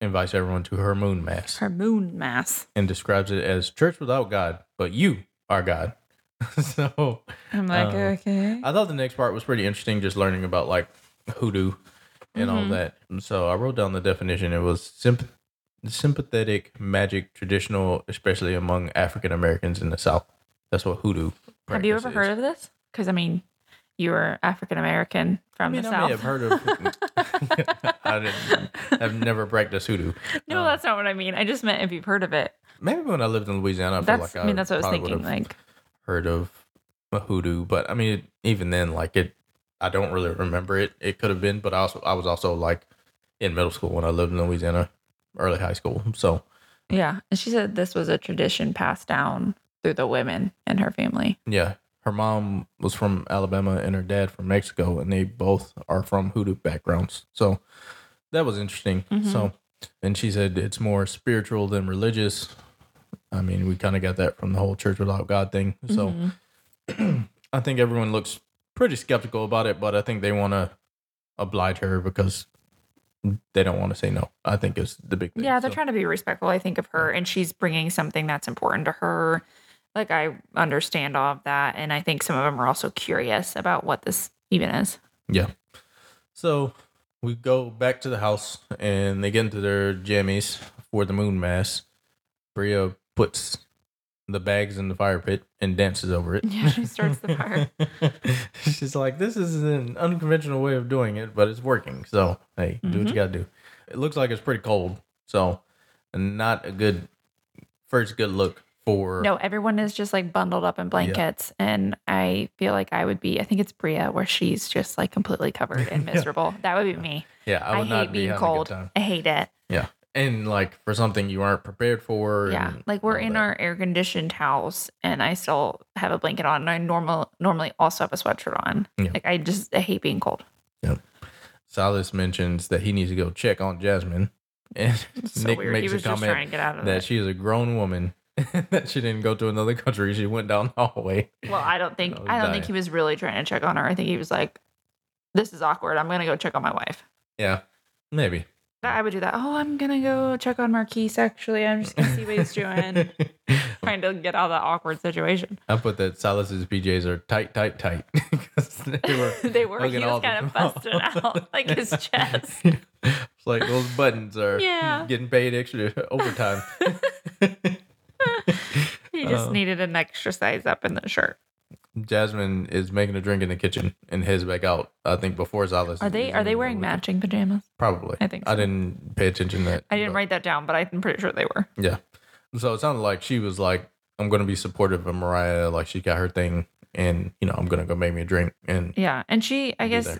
invites everyone to her moon mass Her moon mass. and describes it as church without God, but you are God. so I'm like, Uh, okay. I thought the next part was pretty interesting, just learning about like hoodoo and all Mhm. that. So I wrote down the definition. It was symp- sympathetic magic, traditional, especially among African Americans in the South. That's what hoodoo. Have you ever heard of this? Because I mean, you were African American I from mean, the I South. I have heard of. I didn't, I've never practiced hoodoo. no, Um, that's not what I mean. I just meant if you've heard of it. Maybe when I lived in Louisiana, I That's. like I mean, that's what I was thinking. Like, heard of a hoodoo, but I mean, even then, like it, I don't really remember it. It could have been, but I also I was also like in middle school when I lived in Louisiana, early high school. So yeah. And she said this was a tradition passed down through the women in her family. yeah, her mom was from Alabama and her dad from Mexico, and they both are from hoodoo backgrounds. So that was interesting. Mhm. So, and she said it's more spiritual than religious. I mean, we kind of got that from the whole church without God thing. So. Mhm. I think everyone looks pretty skeptical about it, but I think they want to oblige her because they don't want to say no. I think is the big thing. Yeah, they're So, trying to be respectful, I think, of her, and she's bringing something that's important to her. Like, I understand all of that. And I think some of them are also curious about what this even is. Yeah. So we go back to the house and they get into their jammies for the moon mass. Bria puts the bags in the fire pit and dances over it. Yeah, she starts the fire. She's like, this is an unconventional way of doing it, but it's working. So, hey, do Mm-hmm. what you got to do. It looks like it's pretty cold. So, not a good first good look for No, everyone is just like bundled up in blankets. And I feel like I would be, I think it's Bria, where she's just like completely covered and miserable. That would be me. yeah, I I, hate be being having a good cold. I hate it. Yeah, and like for something you aren't prepared for. Yeah. Like we're in that. our air conditioned house and I still have a blanket on and I normal normally also have a sweatshirt on. Yeah. Like I just I hate being cold. Yeah. Silas mentions that he needs to go check on Jasmine, and so Nick weird. He makes was a just comment trying to get out of that she is a grown woman. that she didn't go to another country. She went down the hallway. Well, I don't think I oh, I don't think he was really trying to check on her. I think he was like, This is awkward. I'm gonna go check on my wife. Yeah, maybe. I would do that. Oh, I'm gonna go check on Marquis actually. I'm just gonna see what he's doing. trying to get out of that awkward situation. I put that Silas's PJs are tight, tight, tight. they were. they were he was kind of busting out like his chest. it's like those buttons are Yeah. getting paid extra overtime. He just Oh. needed an extra size up in the shirt. Jasmine is making a drink in the kitchen and heads back out. I think before Silas. Are they are they wearing matching pajamas? Probably. I think I didn't pay attention to that. I didn't but- write that down, but I'm pretty sure they were. Yeah. So it sounded like she was like, I'm going to be supportive of Mariah. Like she got her thing and, you know, I'm going to go make me a drink. And Yeah, and she, I guess,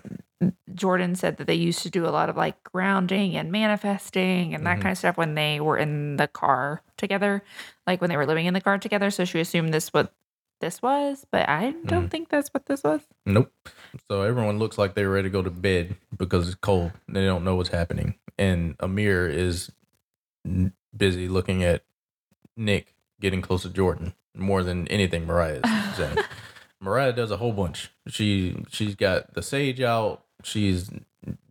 Jordan said that they used to do a lot of like grounding and manifesting and that Mhm. kind of stuff when they were in the car together, like when they were living in the car together. So she assumed this what this was, but I don't Mhm. think that's what this was. nope. So everyone looks like they're ready to go to bed because it's cold. They don't know what's happening. And Amir is n- busy looking at Nick getting close to Jordan more than anything Mariah is saying. Mariah does a whole bunch. She she's got the sage out. She's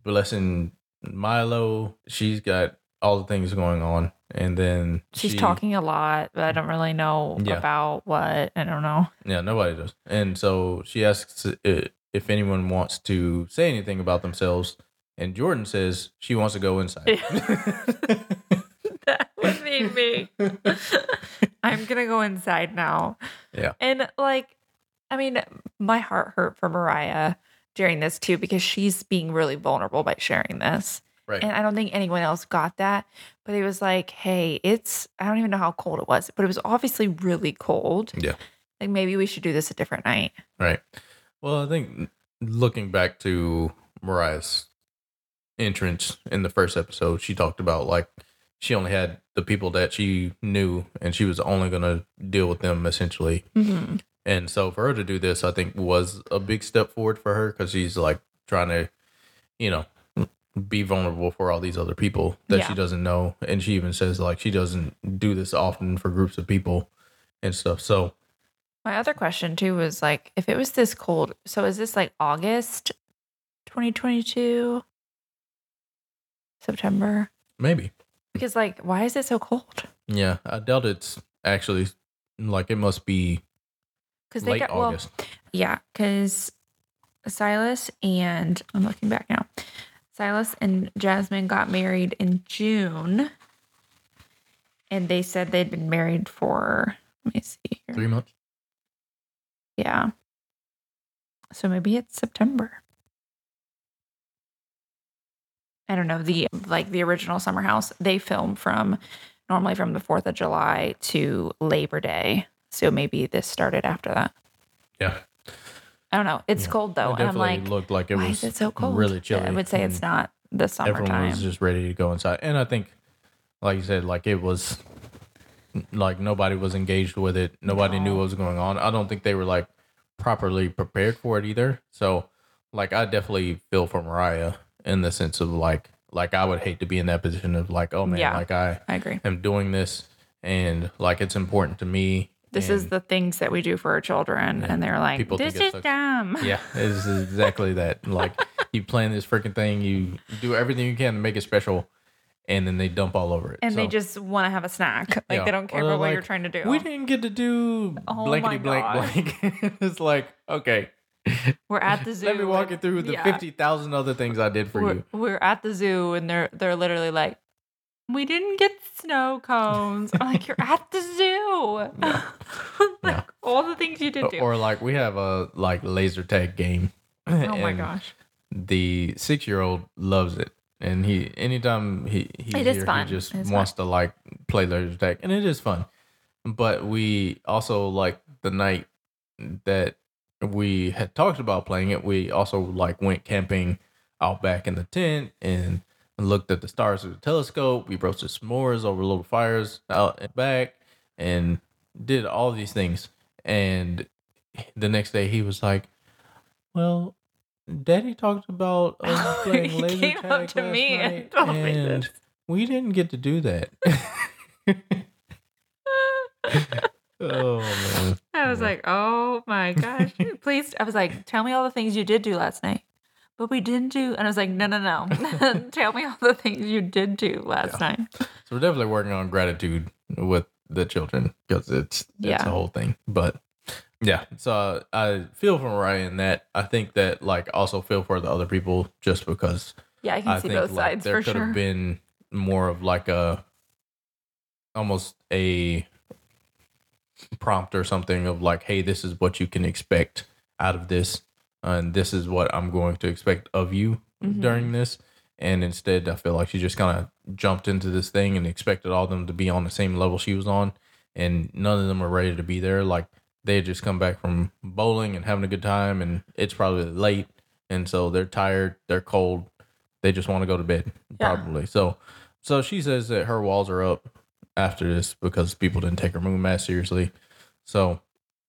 blessing Milo. She's got all the things going on, and then She's she- talking a lot, but I don't really know Yeah. about what. I don't know. Yeah, nobody does. And so she asks if anyone wants to say anything about themselves, and Jordan says she wants to go inside. that would be me. I'm gonna go inside now. Yeah. And like, I mean, my heart hurt for Mariah during this too because she's being really vulnerable by sharing this. Right. And I don't think anyone else got that. But it was like, hey, it's I don't even know how cold it was, but it was obviously really cold. Yeah. Like maybe we should do this a different night. Right. Well, I think looking back to Mariah's entrance in the first episode, she talked about like she only had the people that she knew and she was only going to deal with them essentially. Mm-hmm. And so for her to do this, I think was a big step forward for her because she's like trying to, you know, be vulnerable for all these other people that Yeah. she doesn't know. And she even says like she doesn't do this often for groups of people and stuff. So My other question too was like, if it was this cold, so is this like August 2022? September? maybe. Because like, why is it so cold? Yeah, I doubt it's actually like it must be Because they got August. well, yeah. Because Silas and I'm looking back now. Silas and Jasmine got married in June, and they said they'd been married for. Let me see here. Three months. Yeah. So maybe it's September. I don't know. The like the original Summer House, they film from normally from the 4th of July to Labor Day. So maybe this started after that. Yeah, I don't know. It's Yeah. cold though. it And I'm like, looked like it why was is it so cold? really chilly. I would say it's not the Everyone was just ready to go inside, and I think, like you said, like it was like nobody was engaged with it. Nobody knew what was going on. I don't think they were like properly prepared for it either. So, like, I definitely feel for Mariah in the sense of like, like I would hate to be in that position of like, oh man, Yeah. like I I agree. am doing this, and like it's important to me. This is the things that we do for our children. Yeah. And they're like, People this is dumb. Yeah, it's exactly that. Like you plan this freaking thing, you do everything you can to make it special, and then they dump all over it. And they just want to have a snack. Like yeah. they don't care about they're what you're trying to do. We didn't get to do Oh blankety blank blank. it's like okay, We're at the zoo. let me walk and- you through the yeah. fifty thousand other things I did for we're, you. we're at the zoo and they're they're literally like, we didn't get snow cones. I'm like, you're at the zoo. Yeah. like Yeah. all the things you did do. Or like we have a like laser tag game. oh my gosh. The six year old loves it. And he anytime he he's It is here, fun. he just It's wants to like play laser tag. And it is fun. but we also like the night that we had talked about playing it. We also like went camping out back in the tent and looked at the stars through the telescope. We roasted s'mores over little fires out and back and did all these things. And the next day he was like, "Well, Daddy talked about us uh, playing He laser came tag up to last me and night, and this." we didn't get to do that." oh man. I was like, oh my gosh. Please. I was like, tell me all the things you did do last night. But we didn't do. And I was like, no, no, no. tell me all the things you did do last Yeah. night. So we're definitely working on gratitude with the children because it's it's Yeah. a whole thing. But yeah, so I feel for Mariah that I think that like also feel for the other people just because Yeah, I can I see think both like sides there could have sure. been more of like a almost a prompt or something of like, hey, this is what you can expect out of this, and this is what I'm going to expect of you Mhm. during this. And instead, I feel like she just kind of jumped into this thing and expected all of them to be on the same level she was on, and none of them are ready to be there. Like they had just come back from bowling and having a good time, and it's probably late, and so they're tired, they're cold, they just want to go to bed, Yeah. probably. So, so she says that her walls are up after this because people didn't take her moon mass seriously. So,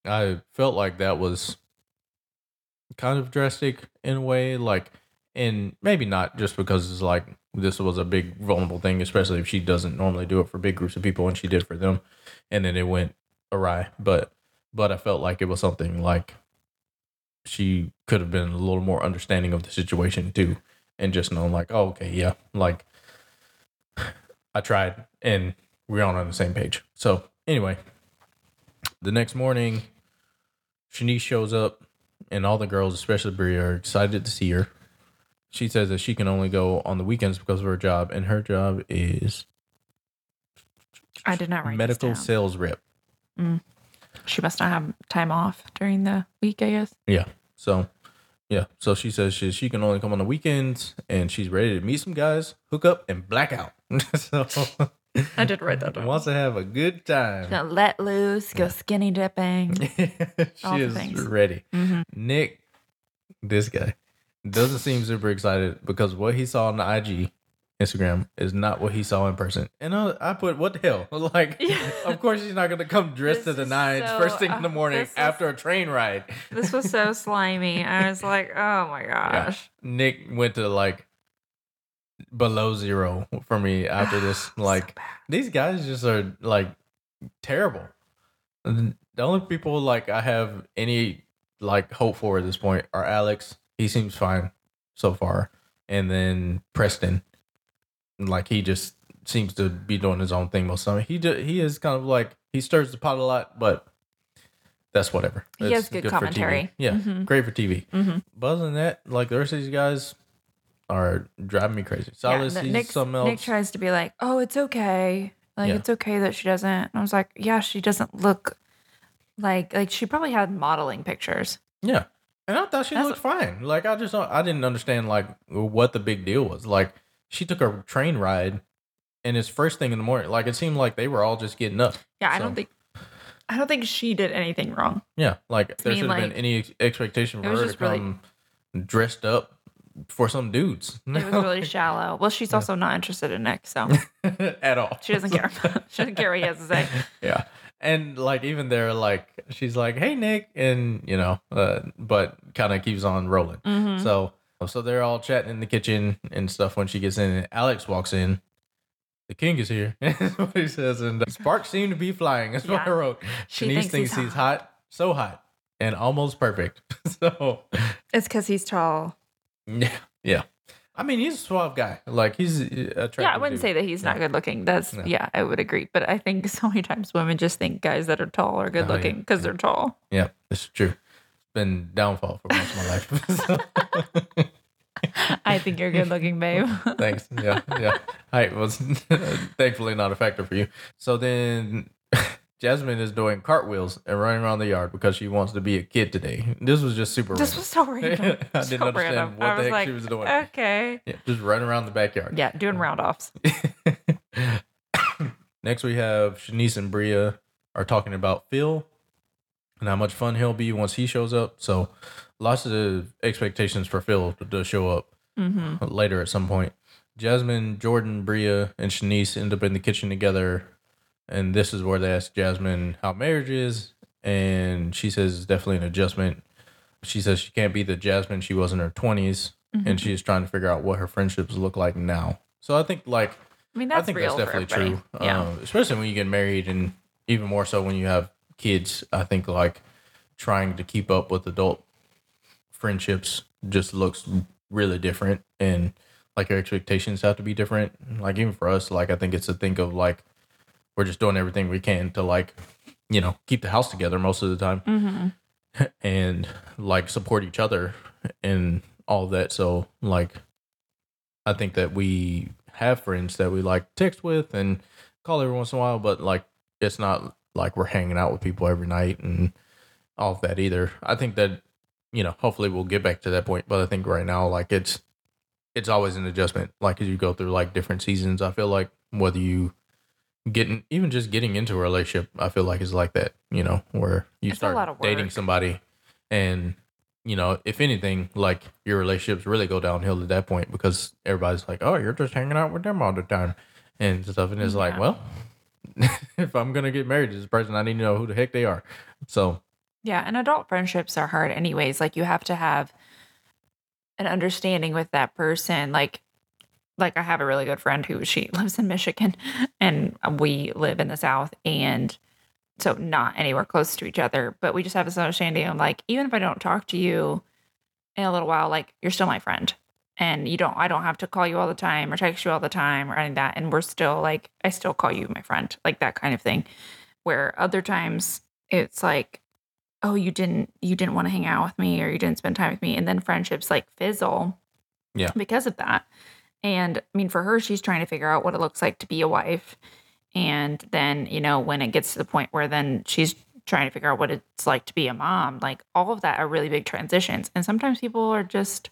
I felt like that was kind of drastic in a way, like, and maybe not just because it's like this was a big vulnerable thing, especially if she doesn't normally do it for big groups of people, and she did for them, and then it went awry. But, but I felt like it was something like she could have been a little more understanding of the situation too, and just known like, oh, okay, yeah, like I tried, and we're all on the same page. So anyway, the next morning, Shanice shows up, and all the girls, especially Bria, are excited to see her. She says that she can only go on the weekends because of her job, and her job is I did not write this medical down. sales rep. Mm. She must not have time off during the week, I guess. Yeah. So, yeah. So she says she she can only come on the weekends, and she's ready to meet some guys, hook up, and blackout. so I did write that down. wants to have a good time. Gonna let loose, go skinny dipping. She is things. ready. Mhm. Nick, this guy, doesn't seem super excited because what he saw on the IG Instagram is not what he saw in person. And I, I put, what the hell? Like, Yeah. of course he's not going to come dressed to the nines so- first thing in the uh, morning after a train ride. This was so slimy. I was like, oh my gosh. Nick went to like below zero for me after this. Like, bad. these guys just are like terrible. The only people like I have any like hope for at this point are Alex. He seems fine so far, and then Preston. Like he just seems to be doing his own thing most of the time. He do, he is kind of like he stirs the pot a lot, but that's whatever. He It's has good TV. commentary. Yeah, Mhm. great for TV. Mhm. But other than that, like the rest of these guys are driving me crazy. Yeah, Silas, the- he's Nick, something else. Nick tries to be like, oh, it's okay. Like Yeah. it's okay that she doesn't. And I was like, yeah, she doesn't look like like she probably had modeling pictures. Yeah. And I thought she That's- looked fine. Like I just don't, I didn't understand like what the big deal was. Like she took a train ride and it's first thing in the morning. Like it seemed like they were all just getting up. Yeah, I don't think I don't think she did anything wrong. Yeah. Like there should have been any expectation for her to really- come dressed up for some dudes. It was really shallow. Well, she's also not interested in Nick, so at all. she doesn't care. she doesn't care what he has to say. yeah. And like even there, like she's like, "Hey Nick," and you know, uh, but kind of keeps on rolling. Mhm. So so they're all chatting in the kitchen and stuff when she gets in and Alex walks in. The king is here. That's what he says. And uh, sparks seem to be flying. That's what I wrote. She Shanice thinks thinks, he's he's hot. so hot, and almost perfect. so It's because he's tall. yeah, yeah. I mean, he's a suave guy. Like he's uh, attractive. Yeah, I wouldn't dude. say that he's not good looking. That's No. yeah, I would agree. But I think so many times women just think guys that are tall are good Oh, yeah. looking because they're tall. Yeah, it's true. It's been downfall for most of my life. So- I think you're good looking, babe. Thanks. Yeah, yeah. Height was thankfully not a factor for you. So then Jasmine is doing cartwheels and running around the yard because she wants to be a kid today. This was just super this random. was so random. I So didn't understand random. what I the heck like, she was doing. Okay. Yeah, just running around the backyard. Yeah, doing round offs. Next, we have Shanice and Bria are talking about Phil and how much fun he'll be once he shows up. So lots of expectations for Phil to, to show up Mm-hmm. later at some point. Jasmine, Jordan, Bria, and Shanice end up in the kitchen together. And this is where they ask Jasmine how marriage is. And she says it's definitely an adjustment. She says she can't be the Jasmine she was in her 20s. Mm-hmm. And she's trying to figure out what her friendships look like now. So I think, like, I mean, that's I think that's definitely true. Yeah. Um, especially when you get married and even more so when you have kids. I think like trying to keep up with adult friendships just looks really different and like your expectations have to be different. Like even for us, like I think it's a think of like we're just doing everything we can to like, you know, keep the house together most of the time mm-hmm. and like support each other and all that. So like I think that we have friends that we like text with and call every once in a while, but like it's not like we're hanging out with people every night and all of that either. I think that you know, hopefully we'll get back to that point, but I think right now like it's it's always an adjustment like as you go through like different seasons. I feel like whether you getting even just getting into a relationship, I feel like is like that, you know, where you It's start dating somebody and you know, if anything, like your relationships really go downhill at that point because everybody's like, "Oh, you're just hanging out with them all the time," and stuff. And it's like, well, if I'm gonna get married to this person, I need to know who the heck they are. So Yeah, and adult friendships are hard anyways. Like you have to have an understanding with that person. Like like I have a really good friend who she lives in Michigan and we live in the South and so not anywhere close to each other, but we just have this understanding of like even if I don't talk to you in a little while, like you're still my friend. And you don't I don't have to call you all the time or text you all the time or any of that. And we're still like I still call you my friend, like that kind of thing. Where other times it's like oh you didn't you didn't want to hang out with me or you didn't spend time with me and then friendships like fizzle Yeah. because of that and i mean for her she's trying to figure out what it looks like to be a wife and then you know when it gets to the point where then she's trying to figure out what it's like to be a mom like all of that are really big transitions and sometimes people are just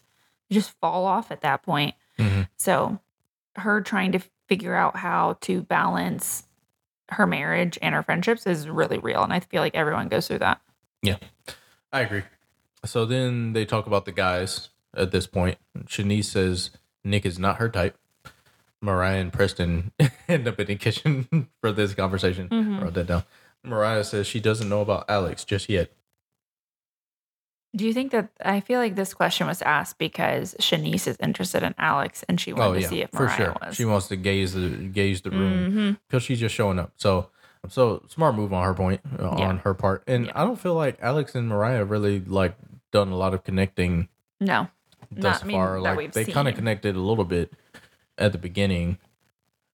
just fall off at that point Mhm. so her trying to figure out how to balance her marriage and her friendships is really real and i feel like everyone goes through that Yeah, I agree. So then they talk about the guys at this point. Shanice says Nick is not her type. Mariah and Preston end up in the kitchen for this conversation. Mhm. Wrote that down. Mariah says she doesn't know about Alex just yet. Do you think that I feel like this question was asked because Shanice is interested in Alex and she wanted oh to see if for sure. was? She wants to gaze the gaze the room Mhm. because she's just showing up. So so smart move on her point uh, Yeah. on her part. And Yeah. I don't feel like Alex and Mariah really like done a lot of connecting No, thus Not- I mean, far. Like they kind of connected a little bit at the beginning,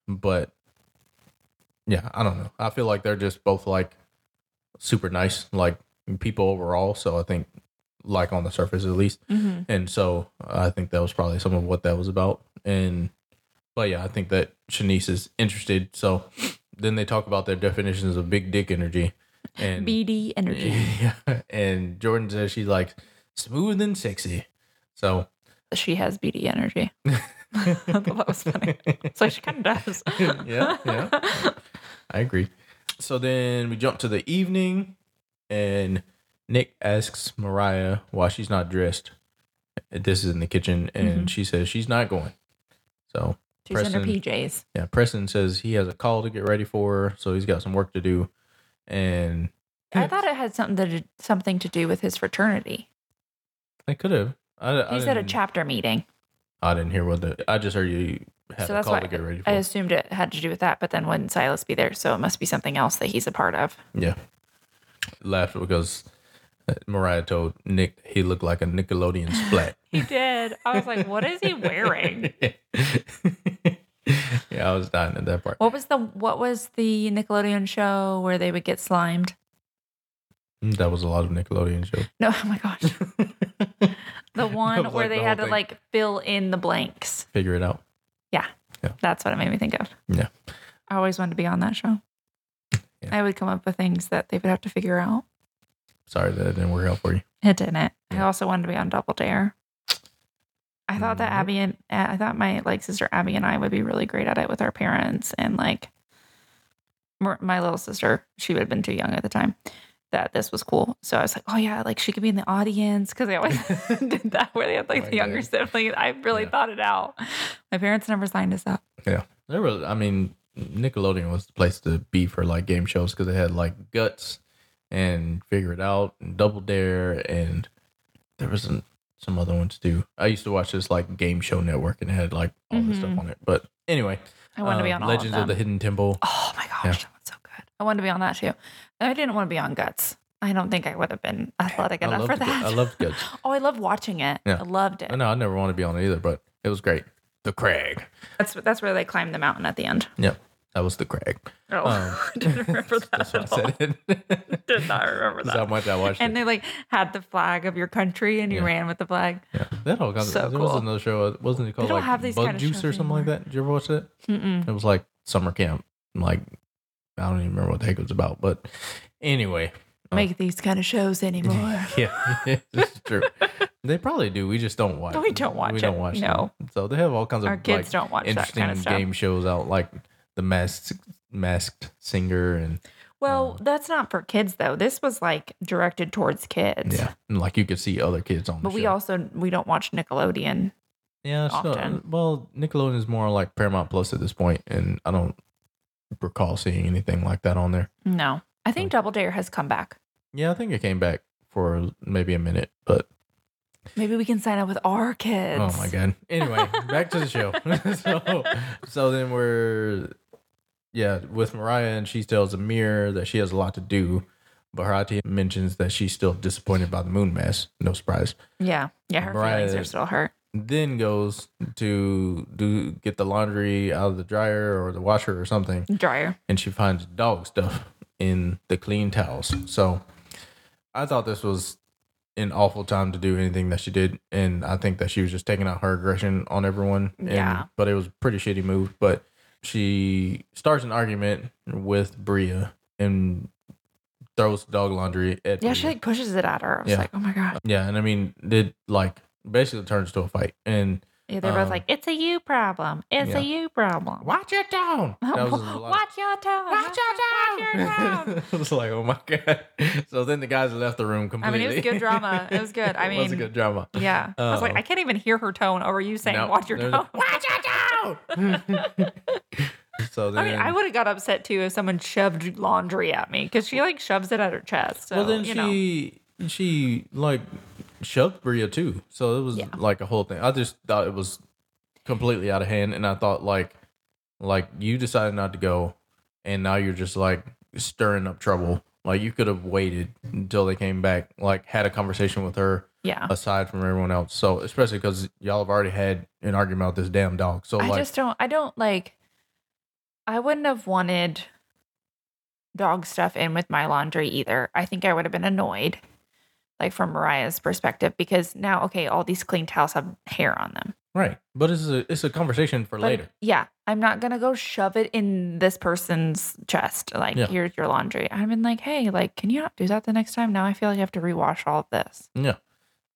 but yeah, I don't know. I feel like they're just both like super nice, like people overall. So I think, like on the surface at least, Mhm. and so I think that was probably some of what that was about. And but yeah, I think that Shanice is interested. So then they talk about their definitions of big dick energy, and BD energy. yeah, and Jordan says she's like smooth and sexy. So She has BD energy. I thought that was funny. So she kind of does. yeah, yeah. I agree. So then we jump to the evening, and Nick asks Mariah why she's not dressed. This is in the kitchen, and Mhm. she says she's not going. So She's in her PJs. yeah, Preston says he has a call to get ready for her, so he's got some work to do. And I thought it had something to something to do with his fraternity. I could have. I, I He's at a chapter meeting, I didn't hear what the. I just heard you had so a call to get ready for. I assumed it had to do with that. But then wouldn't Silas be there? So it must be something else that he's a part of. Yeah. Laughed because uh, Mariah told Nick he looked like a Nickelodeon splat. He did. I was like, what is he wearing? yeah, I was dying at that part. What was the what was the Nickelodeon show where they would get slimed? That was a lot of Nickelodeon shows. No, oh my gosh. The one was where like they the had to thing. like fill in the blanks. Figure it out. Yeah. yeah. That's what it made me think of. Yeah. I always wanted to be on that show. Yeah. I would come up with things that they would have to figure out. Sorry that it didn't work out for you. It didn't. I also wanted to be on Double Dare. I thought that mm-hmm. Abby and eh, I thought my like sister Abby and I would be really great at it with our parents and like my little sister, she would have been too young at the time that this was cool. So I was like, oh yeah, like she could be in the audience because they always did that where they had like Oh the younger sibling. I really Yeah. thought it out. My parents never signed us up. Yeah, there was. I mean, Nickelodeon was the place to be for like game shows because they had like Guts and Figure It Out and Double Dare and there was some, some other ones too. I used to watch this like game show network and it had like all this stuff Mhm. on it. But anyway, I wanted to be uh, on Legends of them. the Hidden Temple. oh my gosh, Yeah. that one's so good. I wanted to be on that too. I didn't want to be on Guts. I don't think I would have been athletic I enough for Gu- that. I loved Guts. oh, I loved watching it. Yeah. I loved it. No, I never wanted to be on it either, but it was great. The Crag. That's that's where they climbed the mountain at the end. Yep, that was the Crag. Oh, Um, I didn't remember that That's at all. said it. Did not remember That's how that. much I watched And it. they like had the flag of your country, and you Yeah. ran with the flag. Yeah, that all kinds So. There was another show. uh, Wasn't it called like have these Bug kind of Juice or something like that? Did you ever watch that? Mm-mm. It was like summer camp. Like I don't even remember what the heck it was about. But anyway, Oh. Make these kind of shows anymore. yeah, it's true. They probably do. We just don't watch. We don't watch We it. don't watch. No. them. So they have all kinds of Our kids like, don't watch that interesting kind of game shows out, like the masked masked singer and Well, uh, that's not for kids though. This was like directed towards kids. yeah, and like you could see other kids on. But we show. also we don't watch Nickelodeon. Yeah, so, well, Nickelodeon is more like Paramount Plus at this point, and I don't recall seeing anything like that on there. No. I think Double Dare has come back. Yeah, I think it came back for maybe a minute, but Maybe we can sign up with our kids. oh my god. Anyway, back to the show. so, so then we're yeah with Mariah, and she tells Amir that she has a lot to do. Bharati mentions that she's still disappointed by the moon mass. No surprise. Yeah. Yeah, her Mariah- feelings are still hurt. Then goes to do get the laundry out of the dryer or the washer or something. Dryer. and she finds dog stuff in the clean towels. So I thought this was an awful time to do anything that she did, and I think that she was just taking out her aggression on everyone. And, Yeah. But it was a pretty shitty move. But she starts an argument with Bria and throws dog laundry at Yeah, she like pushes it at her. I was Yeah. like, oh my god. yeah, and I mean, did like basically turns to a fight. And Yeah, they're both Um, like, it's a you problem. It's yeah. a you problem. watch your tone. A lot of- Watch your tone. Watch your tone. I was like, oh my god. So then the guys left the room completely. I mean, it was good drama. It was good. I mean, it was a good drama. Yeah. I was like, I can't even hear her tone over you saying, No, watch your tone. a- Watch your tone. so then, I mean, I would have got upset too if someone shoved laundry at me because she like shoves it at her chest. So, well, then you know. she she like shoved Bria too. So it was Yeah. like a whole thing. I just thought it was completely out of hand, and I thought like like you decided not to go, and now you're just like stirring up trouble. Like you could have waited until they came back, like had a conversation with her Yeah. aside from everyone else. So especially because y'all have already had an argument about this damn dog. So I like, just don't, I don't like, I wouldn't have wanted dog stuff in with my laundry either. I think I would have been annoyed, like from Mariah's perspective, because now, okay, all these clean towels have hair on them. right, but it's a it's a conversation for But later. yeah, I'm not gonna go shove it in this person's chest. Like, Yeah. here's your laundry. I've been like, hey, like, can you not do that the next time? Now I feel like I have to rewash all of this. Yeah,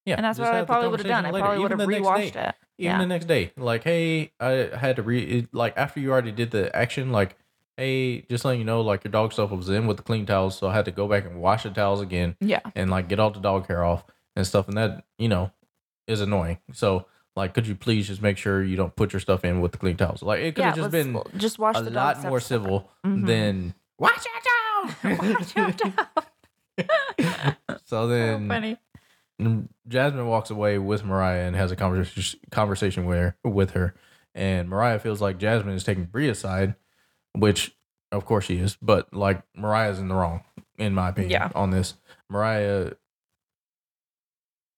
yeah, And that's just what I probably would have done. I probably would have rewashed day. it. Even Yeah. the next day, like, hey, I had to re like after you already did the action, like, hey, just letting you know, like your dog stuff was in with the clean towels, so I had to go back and wash the towels again Yeah. and like get all the dog hair off and stuff, and that you know is annoying. So. Like, could you please just make sure you don't put your stuff in with the clean towels? Like, it could Yeah. have just been just wash a the lot more civil Mhm. than watch your tone. Watch your dog. so So then funny. mm, Jasmine walks away with Mariah and has a conversation conversation with her, with her, and Mariah feels like Jasmine is taking Bria's side, which of course she is, but like Mariah's in the wrong in my opinion Yeah. on this. Mariah.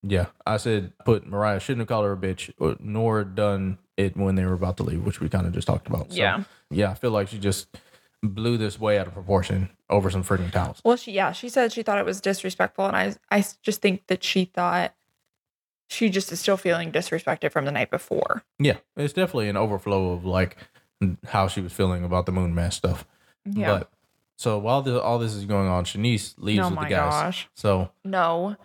Yeah, I said put Mariah shouldn't have called her a bitch, or- nor done it when they were about to leave, which we kind of just talked about. So, Yeah. yeah, I feel like she just blew this way out of proportion over some freaking towels. Well, she yeah, she said she thought it was disrespectful, and I I just think that she thought she just is still feeling disrespected from the night before. Yeah, it's definitely an overflow of like how she was feeling about the moon mass stuff. Yeah. But so while the, all this is going on, Shanice leaves oh with the guys. gosh. So No,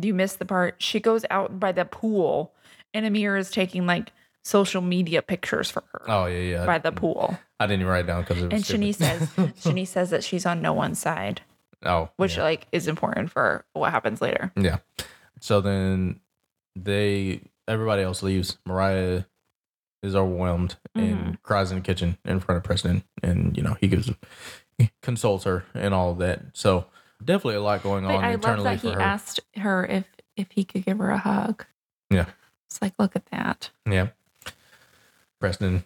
you missed the part. She goes out by the pool, and Amir is taking like social media pictures for her Oh yeah, yeah. by the pool. I didn't even write it down because it was. And Shanice says Shanice says that she's on no one's side, "Oh, which yeah. like is important for what happens later. Yeah. So then they everybody else leaves. Mariah is overwhelmed Mm-hmm. and cries in the kitchen in front of Preston, and you know he gives he consoles her and all of that. So definitely a lot going But on I love that he her. asked her if if he could give her a hug. Yeah. It's like, look at that. Yeah. Preston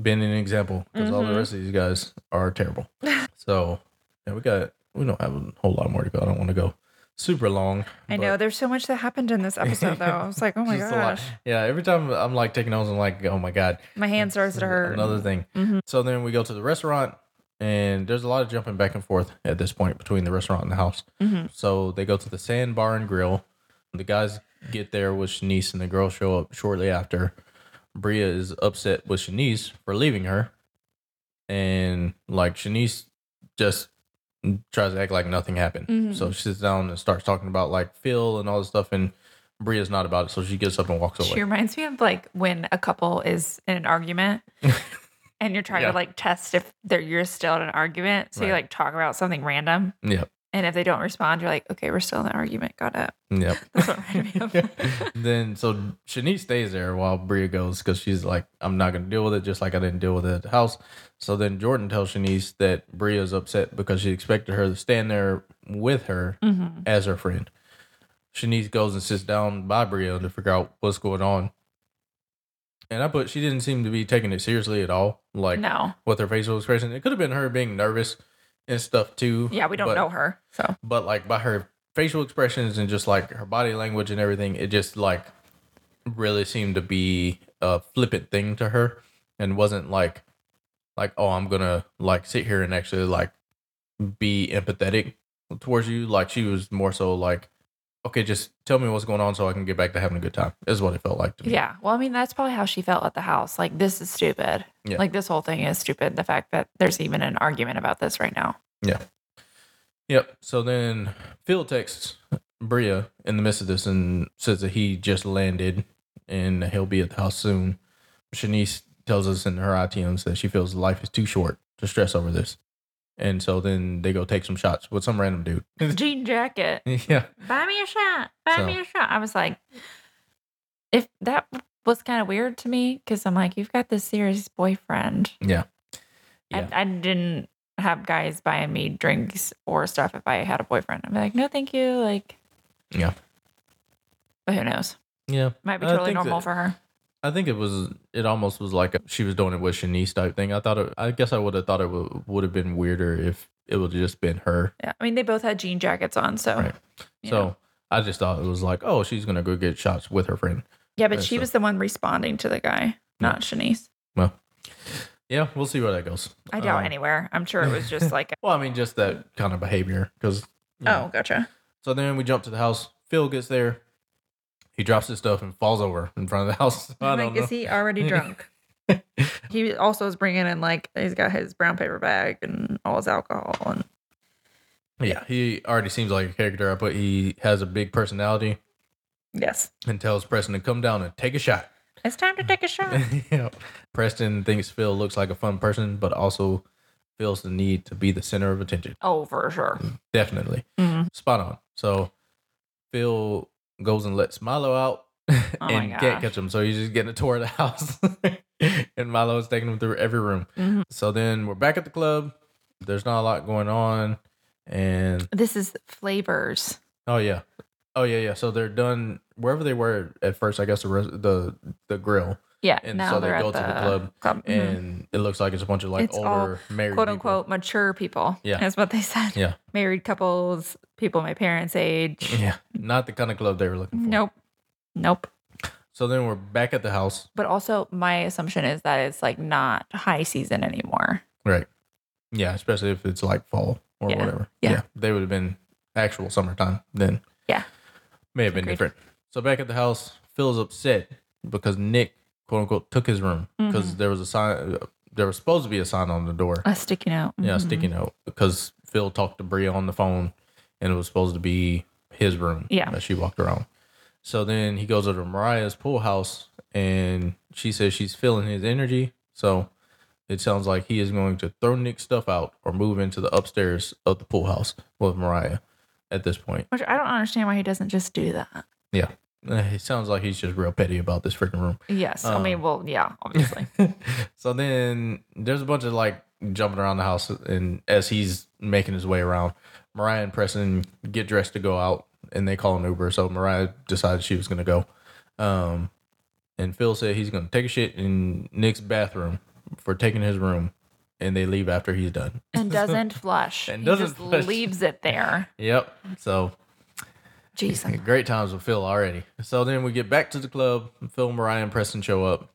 been an example because all the Mhm. rest of these guys are terrible. so yeah, we got we don't have a whole lot more to go. I don't want to go super long. I know there's so much that happened in this episode though. I was like, oh my Just a lot. gosh. Yeah, every time I'm like taking notes, I'm like, oh my god, My hand starts to hurt. Another thing. Mhm. So then we go to the restaurant, and there's a lot of jumping back and forth at this point between the restaurant and the house. Mhm. So they go to the Sand Bar and Grill. The guys get there with Shanice, and the girls show up shortly after. Bria is upset with Shanice for leaving her, and like Shanice just tries to act like nothing happened. Mhm. So she sits down and starts talking about like Phil and all this stuff, and Bria's not about it. So she gets up and walks away. She reminds me of like when a couple is in an argument and you're trying Yeah. to like test if they're you're still in an argument. So you like talk about something random. Yep. And if they don't respond, you're like, okay, we're still in an argument. Got it. Yep. That's what it reminded me of. then so Shanice stays there while Bria goes because she's like, I'm not gonna deal with it, just like I didn't deal with it at the house. So then Jordan tells Shanice that Bria's upset because she expected her to stand there with her Mhm. as her friend. Shanice goes and sits down by Bria to figure out what's going on. And I put she didn't seem to be taking it seriously at all. Like no. what her facial expression. It could have been her being nervous and stuff too. Yeah, we don't but- know her. So but like by her facial expressions and just like her body language and everything, it just like really seemed to be a flippant thing to her and wasn't like like oh I'm gonna like sit here and actually like be empathetic towards you. Like she was more so like okay, just tell me what's going on so I can get back to having a good time. Is what it felt like to me. yeah. Well, I mean, that's probably how she felt at the house. Like, this is stupid. Yeah. Like, this whole thing is stupid. The fact that there's even an argument about this right now. Yeah. Yep. So then Phil texts Bria in the midst of this and says that he just landed and he'll be at the house soon. Shanice tells us in her ITMs that she feels life is too short to stress over this. And so then they go take some shots with some random dude. Jean jacket. yeah. Buy me a shot. Buy So- me a shot. I was like, if that was kind of weird to me, because I'm like, you've got this serious boyfriend. Yeah. Yeah. I, I didn't have guys buying me drinks or stuff if I had a boyfriend. I'd be like, no, thank you. Like, Yeah. but who knows? Yeah. Might be totally normal that- for her. I think it was, it almost was like she was doing it with Shanice type thing. I thought it, I guess I would have thought it would, would have been weirder if it would have just been her. Yeah. I mean, they both had jean jackets on. So, Right. So know. I just thought it was like, oh, she's going to go get shots with her friend. yeah, but uh, she so- was the one responding to the guy, not Shanice. Well, yeah, we'll see where that goes. I doubt Um, anywhere. I'm sure it was just like, Well, I mean, just that kind of behavior. Because oh, gotcha. so then we jump to the house. Phil gets there. He drops his stuff and falls over in front of the house. I like, is he already drunk? he also is bringing in like he's got his brown paper bag and all his alcohol and Yeah, he already seems like a character. I put he has a big personality yes, and tells Preston to come down and take a shot. it's time to take a shot. yeah. Preston thinks Phil looks like a fun person, but also feels the need to be the center of attention. oh, for sure. Definitely. Mhm. Spot on. So Phil goes and lets Milo out Oh and can't catch him. So he's just getting a tour of the house. and Milo is taking him through every room. Mhm. So then we're back at the club. There's not a lot going on. And This is flavors. oh yeah. Oh yeah, yeah. So they're done wherever they were at first, I guess the res- the the grill. Yeah, And now so they go to the club club. Mhm. And it looks like it's a bunch of like It's older married quote people. unquote mature people. Yeah. is what they said. Yeah. married couples, people my parents' age. Yeah. Not the kind of club they were looking for. Nope, nope. So then we're back at the house. But also, my assumption is that it's like not high season anymore. Right. Yeah, especially if it's like fall or Yeah. whatever. Yeah. They would have been actual summertime then. Yeah. May have been Agreed. different. So back at the house, Phil's upset because Nick, quote unquote, took his room because Mm-hmm. there was a sign. There was supposed to be a sign on the door. A sticky note. Yeah, a Mhm. sticky note because Phil talked to Bria on the phone and it was supposed to be his room. Yeah. That she walked around. So then he goes over to Mariah's pool house and she says she's feeling his energy. So it sounds like he is going to throw Nick's stuff out or move into the upstairs of the pool house with Mariah at this point. Which I don't understand why he doesn't just do that. Yeah. It sounds like he's just real petty about this freaking room. Yes. I Um, mean, well, yeah, obviously. so then there's a bunch of like jumping around the house, and as he's making his way around, Mariah and Preston get dressed to go out, and they call an Uber. So Mariah decided she was gonna go, um, and Phil said he's gonna take a shit in Nick's bathroom for taking his room, and they leave after he's done. and doesn't flush. And he doesn't just flush. leaves it there. Yep. So Jeez. Great times with Phil already. So then we get back to the club. Phil, Mariah, and Preston show up.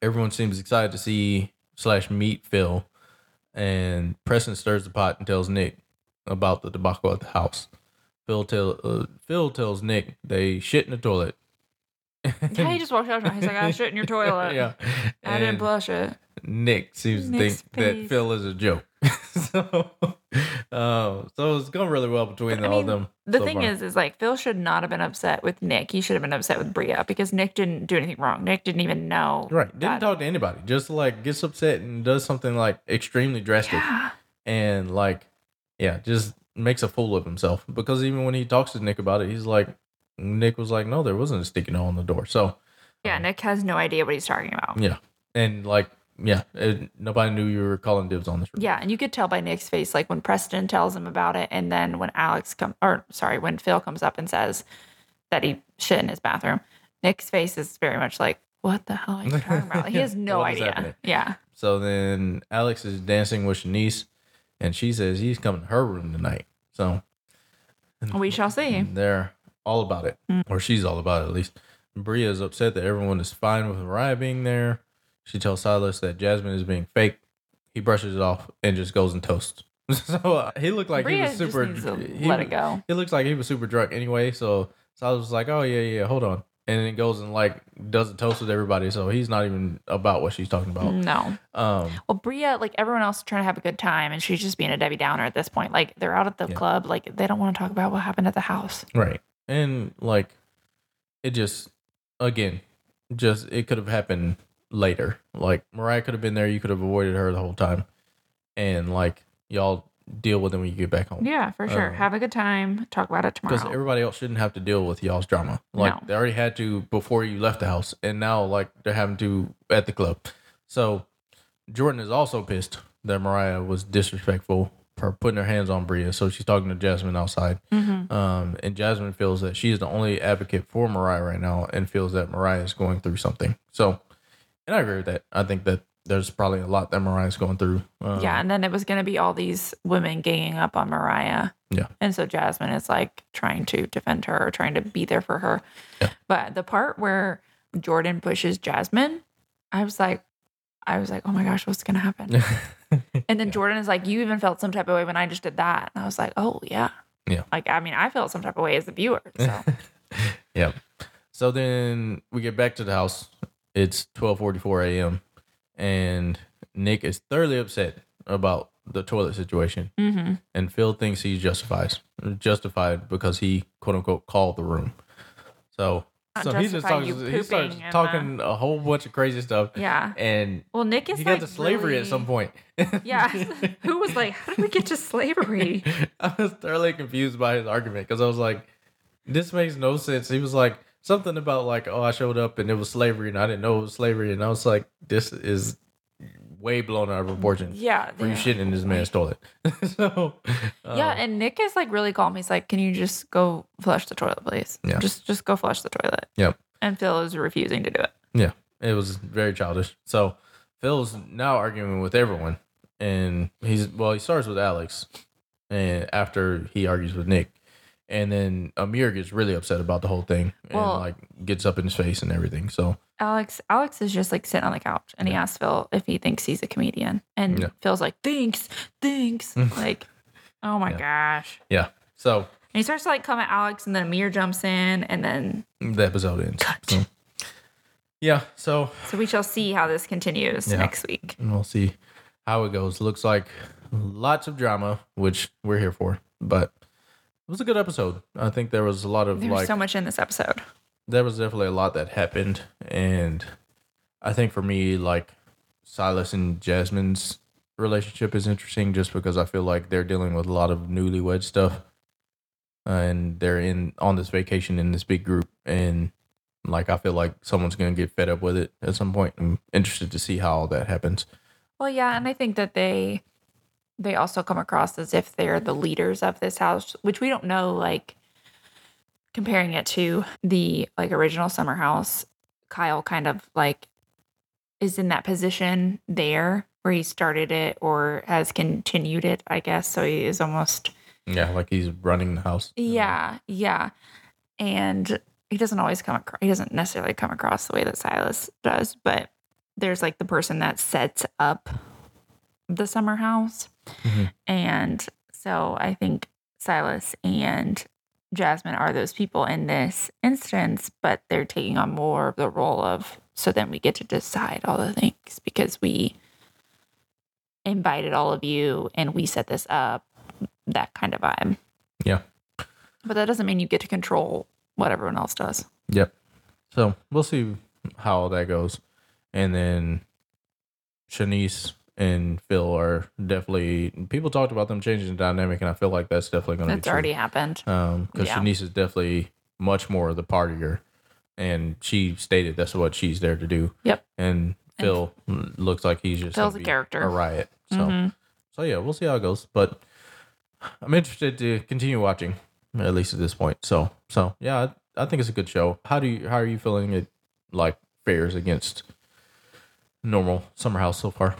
Everyone seems excited to see slash meet Phil, and Preston stirs the pot and tells Nick about the debacle at the house. Phil tell uh, Phil tells Nick they shit in the toilet. Yeah, he just walked out. He's like, I shit in your toilet. yeah, I didn't And flush it. Nick seems to Nick's think that. Phil is a joke. so, uh, so it's going really well between all mean, of them. The so thing far. is, is like Phil should not have been upset with Nick. He should have been upset with Bria because Nick didn't do anything wrong. Nick didn't even know. Right. Didn't talk to anybody. Just like gets upset and does something like extremely drastic Yeah. and like yeah, just makes a fool of himself. Because even when he talks to Nick about it, he's like Nick was like, No, there wasn't a sticky note on the door. So Yeah, um, Nick has no idea what he's talking about. yeah. And like yeah, it, nobody knew you were calling dibs on this room. Yeah, and you could tell by Nick's face, like when Preston tells him about it, and then when Alex come or sorry, when Phil comes up and says that he shit in his bathroom, Nick's face is very much like, "What the hell are you talking about?" He has no idea. happening? Yeah, So then Alex is dancing with Shanice and she says he's coming to her room tonight. So we shall see. They're all about it, Mm. or she's all about it at least. Bria is upset that everyone is fine with Mariah being there. She tells Silas that Jasmine is being fake. He brushes it off and just goes and toasts. so uh, he looked like Bria he was super. he, let it go. He looks like he was super drunk anyway. So Silas was like, "Oh yeah, yeah, hold on," and then goes and like does a toast with everybody. So he's not even about what she's talking about. No. Um, Well, Bria, like everyone else, is trying to have a good time, and she's just being a Debbie Downer at this point. Like they're out at the Yeah. club, like they don't want to talk about what happened at the house. Right. And like it just again, just it could have happened later. Like Mariah could have been there, you could have avoided her the whole time. And like y'all deal with it when you get back home. Yeah, for sure. Uh, have a good time. Talk about it tomorrow. Because everybody else shouldn't have to deal with y'all's drama. Like No. they already had to before you left the house, and now like they're having to at the club. So Jordan is also pissed that Mariah was disrespectful for putting her hands on Bria. So she's talking to Jasmine outside. Mhm. Um, and Jasmine feels that she is the only advocate for Mariah right now and feels that Mariah is going through something. So, and I agree with that. I think that there's probably a lot that Mariah's going through. Um, yeah, and then it was going to be all these women ganging up on Mariah. Yeah. And so Jasmine is like trying to defend her, or trying to be there for her. Yeah. But the part where Jordan pushes Jasmine, I was like, I was like, oh my gosh, what's going to happen? And then Jordan is like, you even felt some type of way when I just did that. And I was like, oh, yeah. Yeah. Like, I mean, I felt some type of way as a viewer. So, yeah. So then we get back to the house. It's 12:44 a.m. and Nick is thoroughly upset about the toilet situation. hmm and Phil thinks he's justified, justified because he quote unquote called the room. So, Not so he just justify talks, he starts pooping in talking a whole bunch of crazy stuff, yeah. and Well, Nick is he like got to slavery at really- some point. Yeah. Who was like, how did we get to slavery? I was thoroughly confused by his argument because I was like, this makes no sense. He was like something about like, oh, I showed up and it was slavery, and I didn't know it was slavery, and I was like, this is way blown out of proportion. Yeah. For you yeah. shitting in this man's toilet. so, Yeah, um, and Nick is like really calm. He's like, "Can you just go flush the toilet, please? Yeah. just just go flush the toilet." Yep. And Phil is refusing to do it. Yeah, it was very childish. So Phil's now arguing with everyone, and he's well, he starts with Alex, and after he argues with Nick, and then Amir gets really upset about the whole thing and Well- like gets up in his face and everything. So Alex Alex is just like sitting on the couch, and he asks Phil if he thinks he's a comedian, and Yeah. Phil's like, "Thanks, thanks." like, oh my gosh. yeah, so And he starts to like come at Alex, and then Amir jumps in, and then the episode ends. So, yeah, so so we shall see how this continues Yeah. next week. And we'll see how it goes. Looks like lots of drama, which we're here for, but was a good episode. I think there was a lot of There's like so much in this episode. there was definitely a lot that happened. And i think for me like silas and jasmine's relationship is interesting just because i feel like they're dealing with a lot of newlywed stuff. Uh, and they're in on this vacation in this big group. And like i feel like someone's gonna get fed up with it at some point. I'm interested to see how all that happens. Well, yeah, and I think that they they also come across as if they're the leaders of this house, which we don't know like comparing it to the like original summer house. Kyle kind of like is in that position there where he started it or has continued it, I guess. So he is almost yeah like he's running the house yeah, yeah. And he doesn't always come across, he doesn't necessarily come across the way that Silas does, but there's like the person that sets up the summer house. Mhm. And so I think Silas and Jasmine are those people in this instance, but they're taking on more of the role of so then we get to decide all the things because we invited all of you and we set this up, that kind of vibe. Yeah. But that doesn't mean you get to control what everyone else does. Yep. So we'll see how all that goes. And then Shanice and Phil are definitely people talked about them changing the dynamic, and I feel like that's definitely going to be That's already happened. Um, because yeah. Shanice is definitely much more of the partier, and she stated that's what she's there to do. Yep. And Phil looks like he's just Phil's a character. a riot. So, Mhm. so yeah, we'll see how it goes. But I'm interested to continue watching, at least at this point. So, so yeah, I, I think it's a good show. How do you how are you feeling it like fares against normal Summer House so far?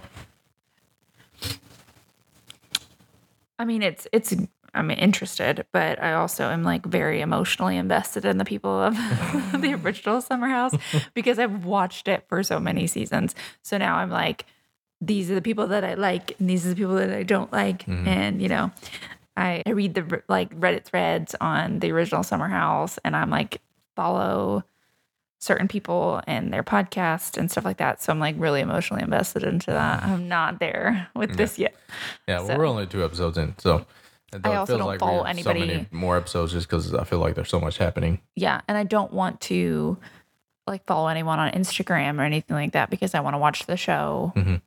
I mean, it's it's. I'm interested, but I also am like very emotionally invested in the people of the original Summer House because I've watched it for so many seasons. So now I'm like, these are the people that I like, and these are the people that I don't like, mm-hmm. and you know, I, I read the like Reddit threads on the original Summer House, and I'm like follow certain people and their podcast and stuff like that. So I'm like really emotionally invested into that. I'm not there with this yet. Yeah, well, we're only two episodes in, so I also feels don't like follow have So many anybody- more episodes just because I feel like there's so much happening. Yeah, and I don't want to like follow anyone on Instagram or anything like that because I want to watch the show Mhm.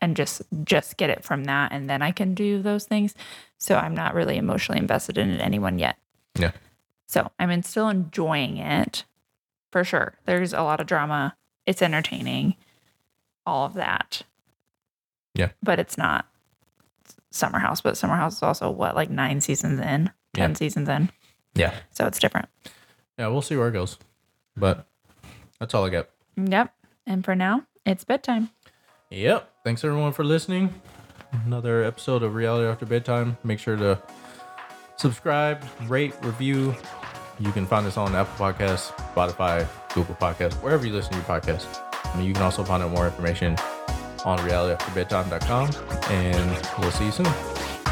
and just just get it from that and then I can do those things. So I'm not really emotionally invested in anyone yet. Yeah. So I'm in, still enjoying it for sure. There's a lot of drama. It's entertaining. All of that. Yeah. But it's not Summer House, but Summer House is also what like 9 seasons in, 10 Yeah. seasons in. Yeah, So it's different. yeah, we'll see where it goes. But that's all I got. Yep. And for now, it's bedtime. Yep. Thanks everyone for listening. Another episode of Reality After Bedtime. Make sure to subscribe, rate, review. You can find us on Apple Podcasts, Spotify, Google Podcasts, wherever you listen to your podcast. I mean, you can also find out more information on realityafterbedtime.com. And we'll see you soon.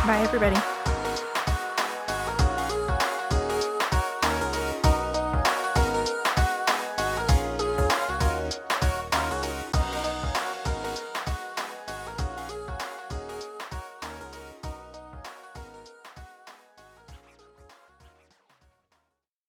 Bye, everybody.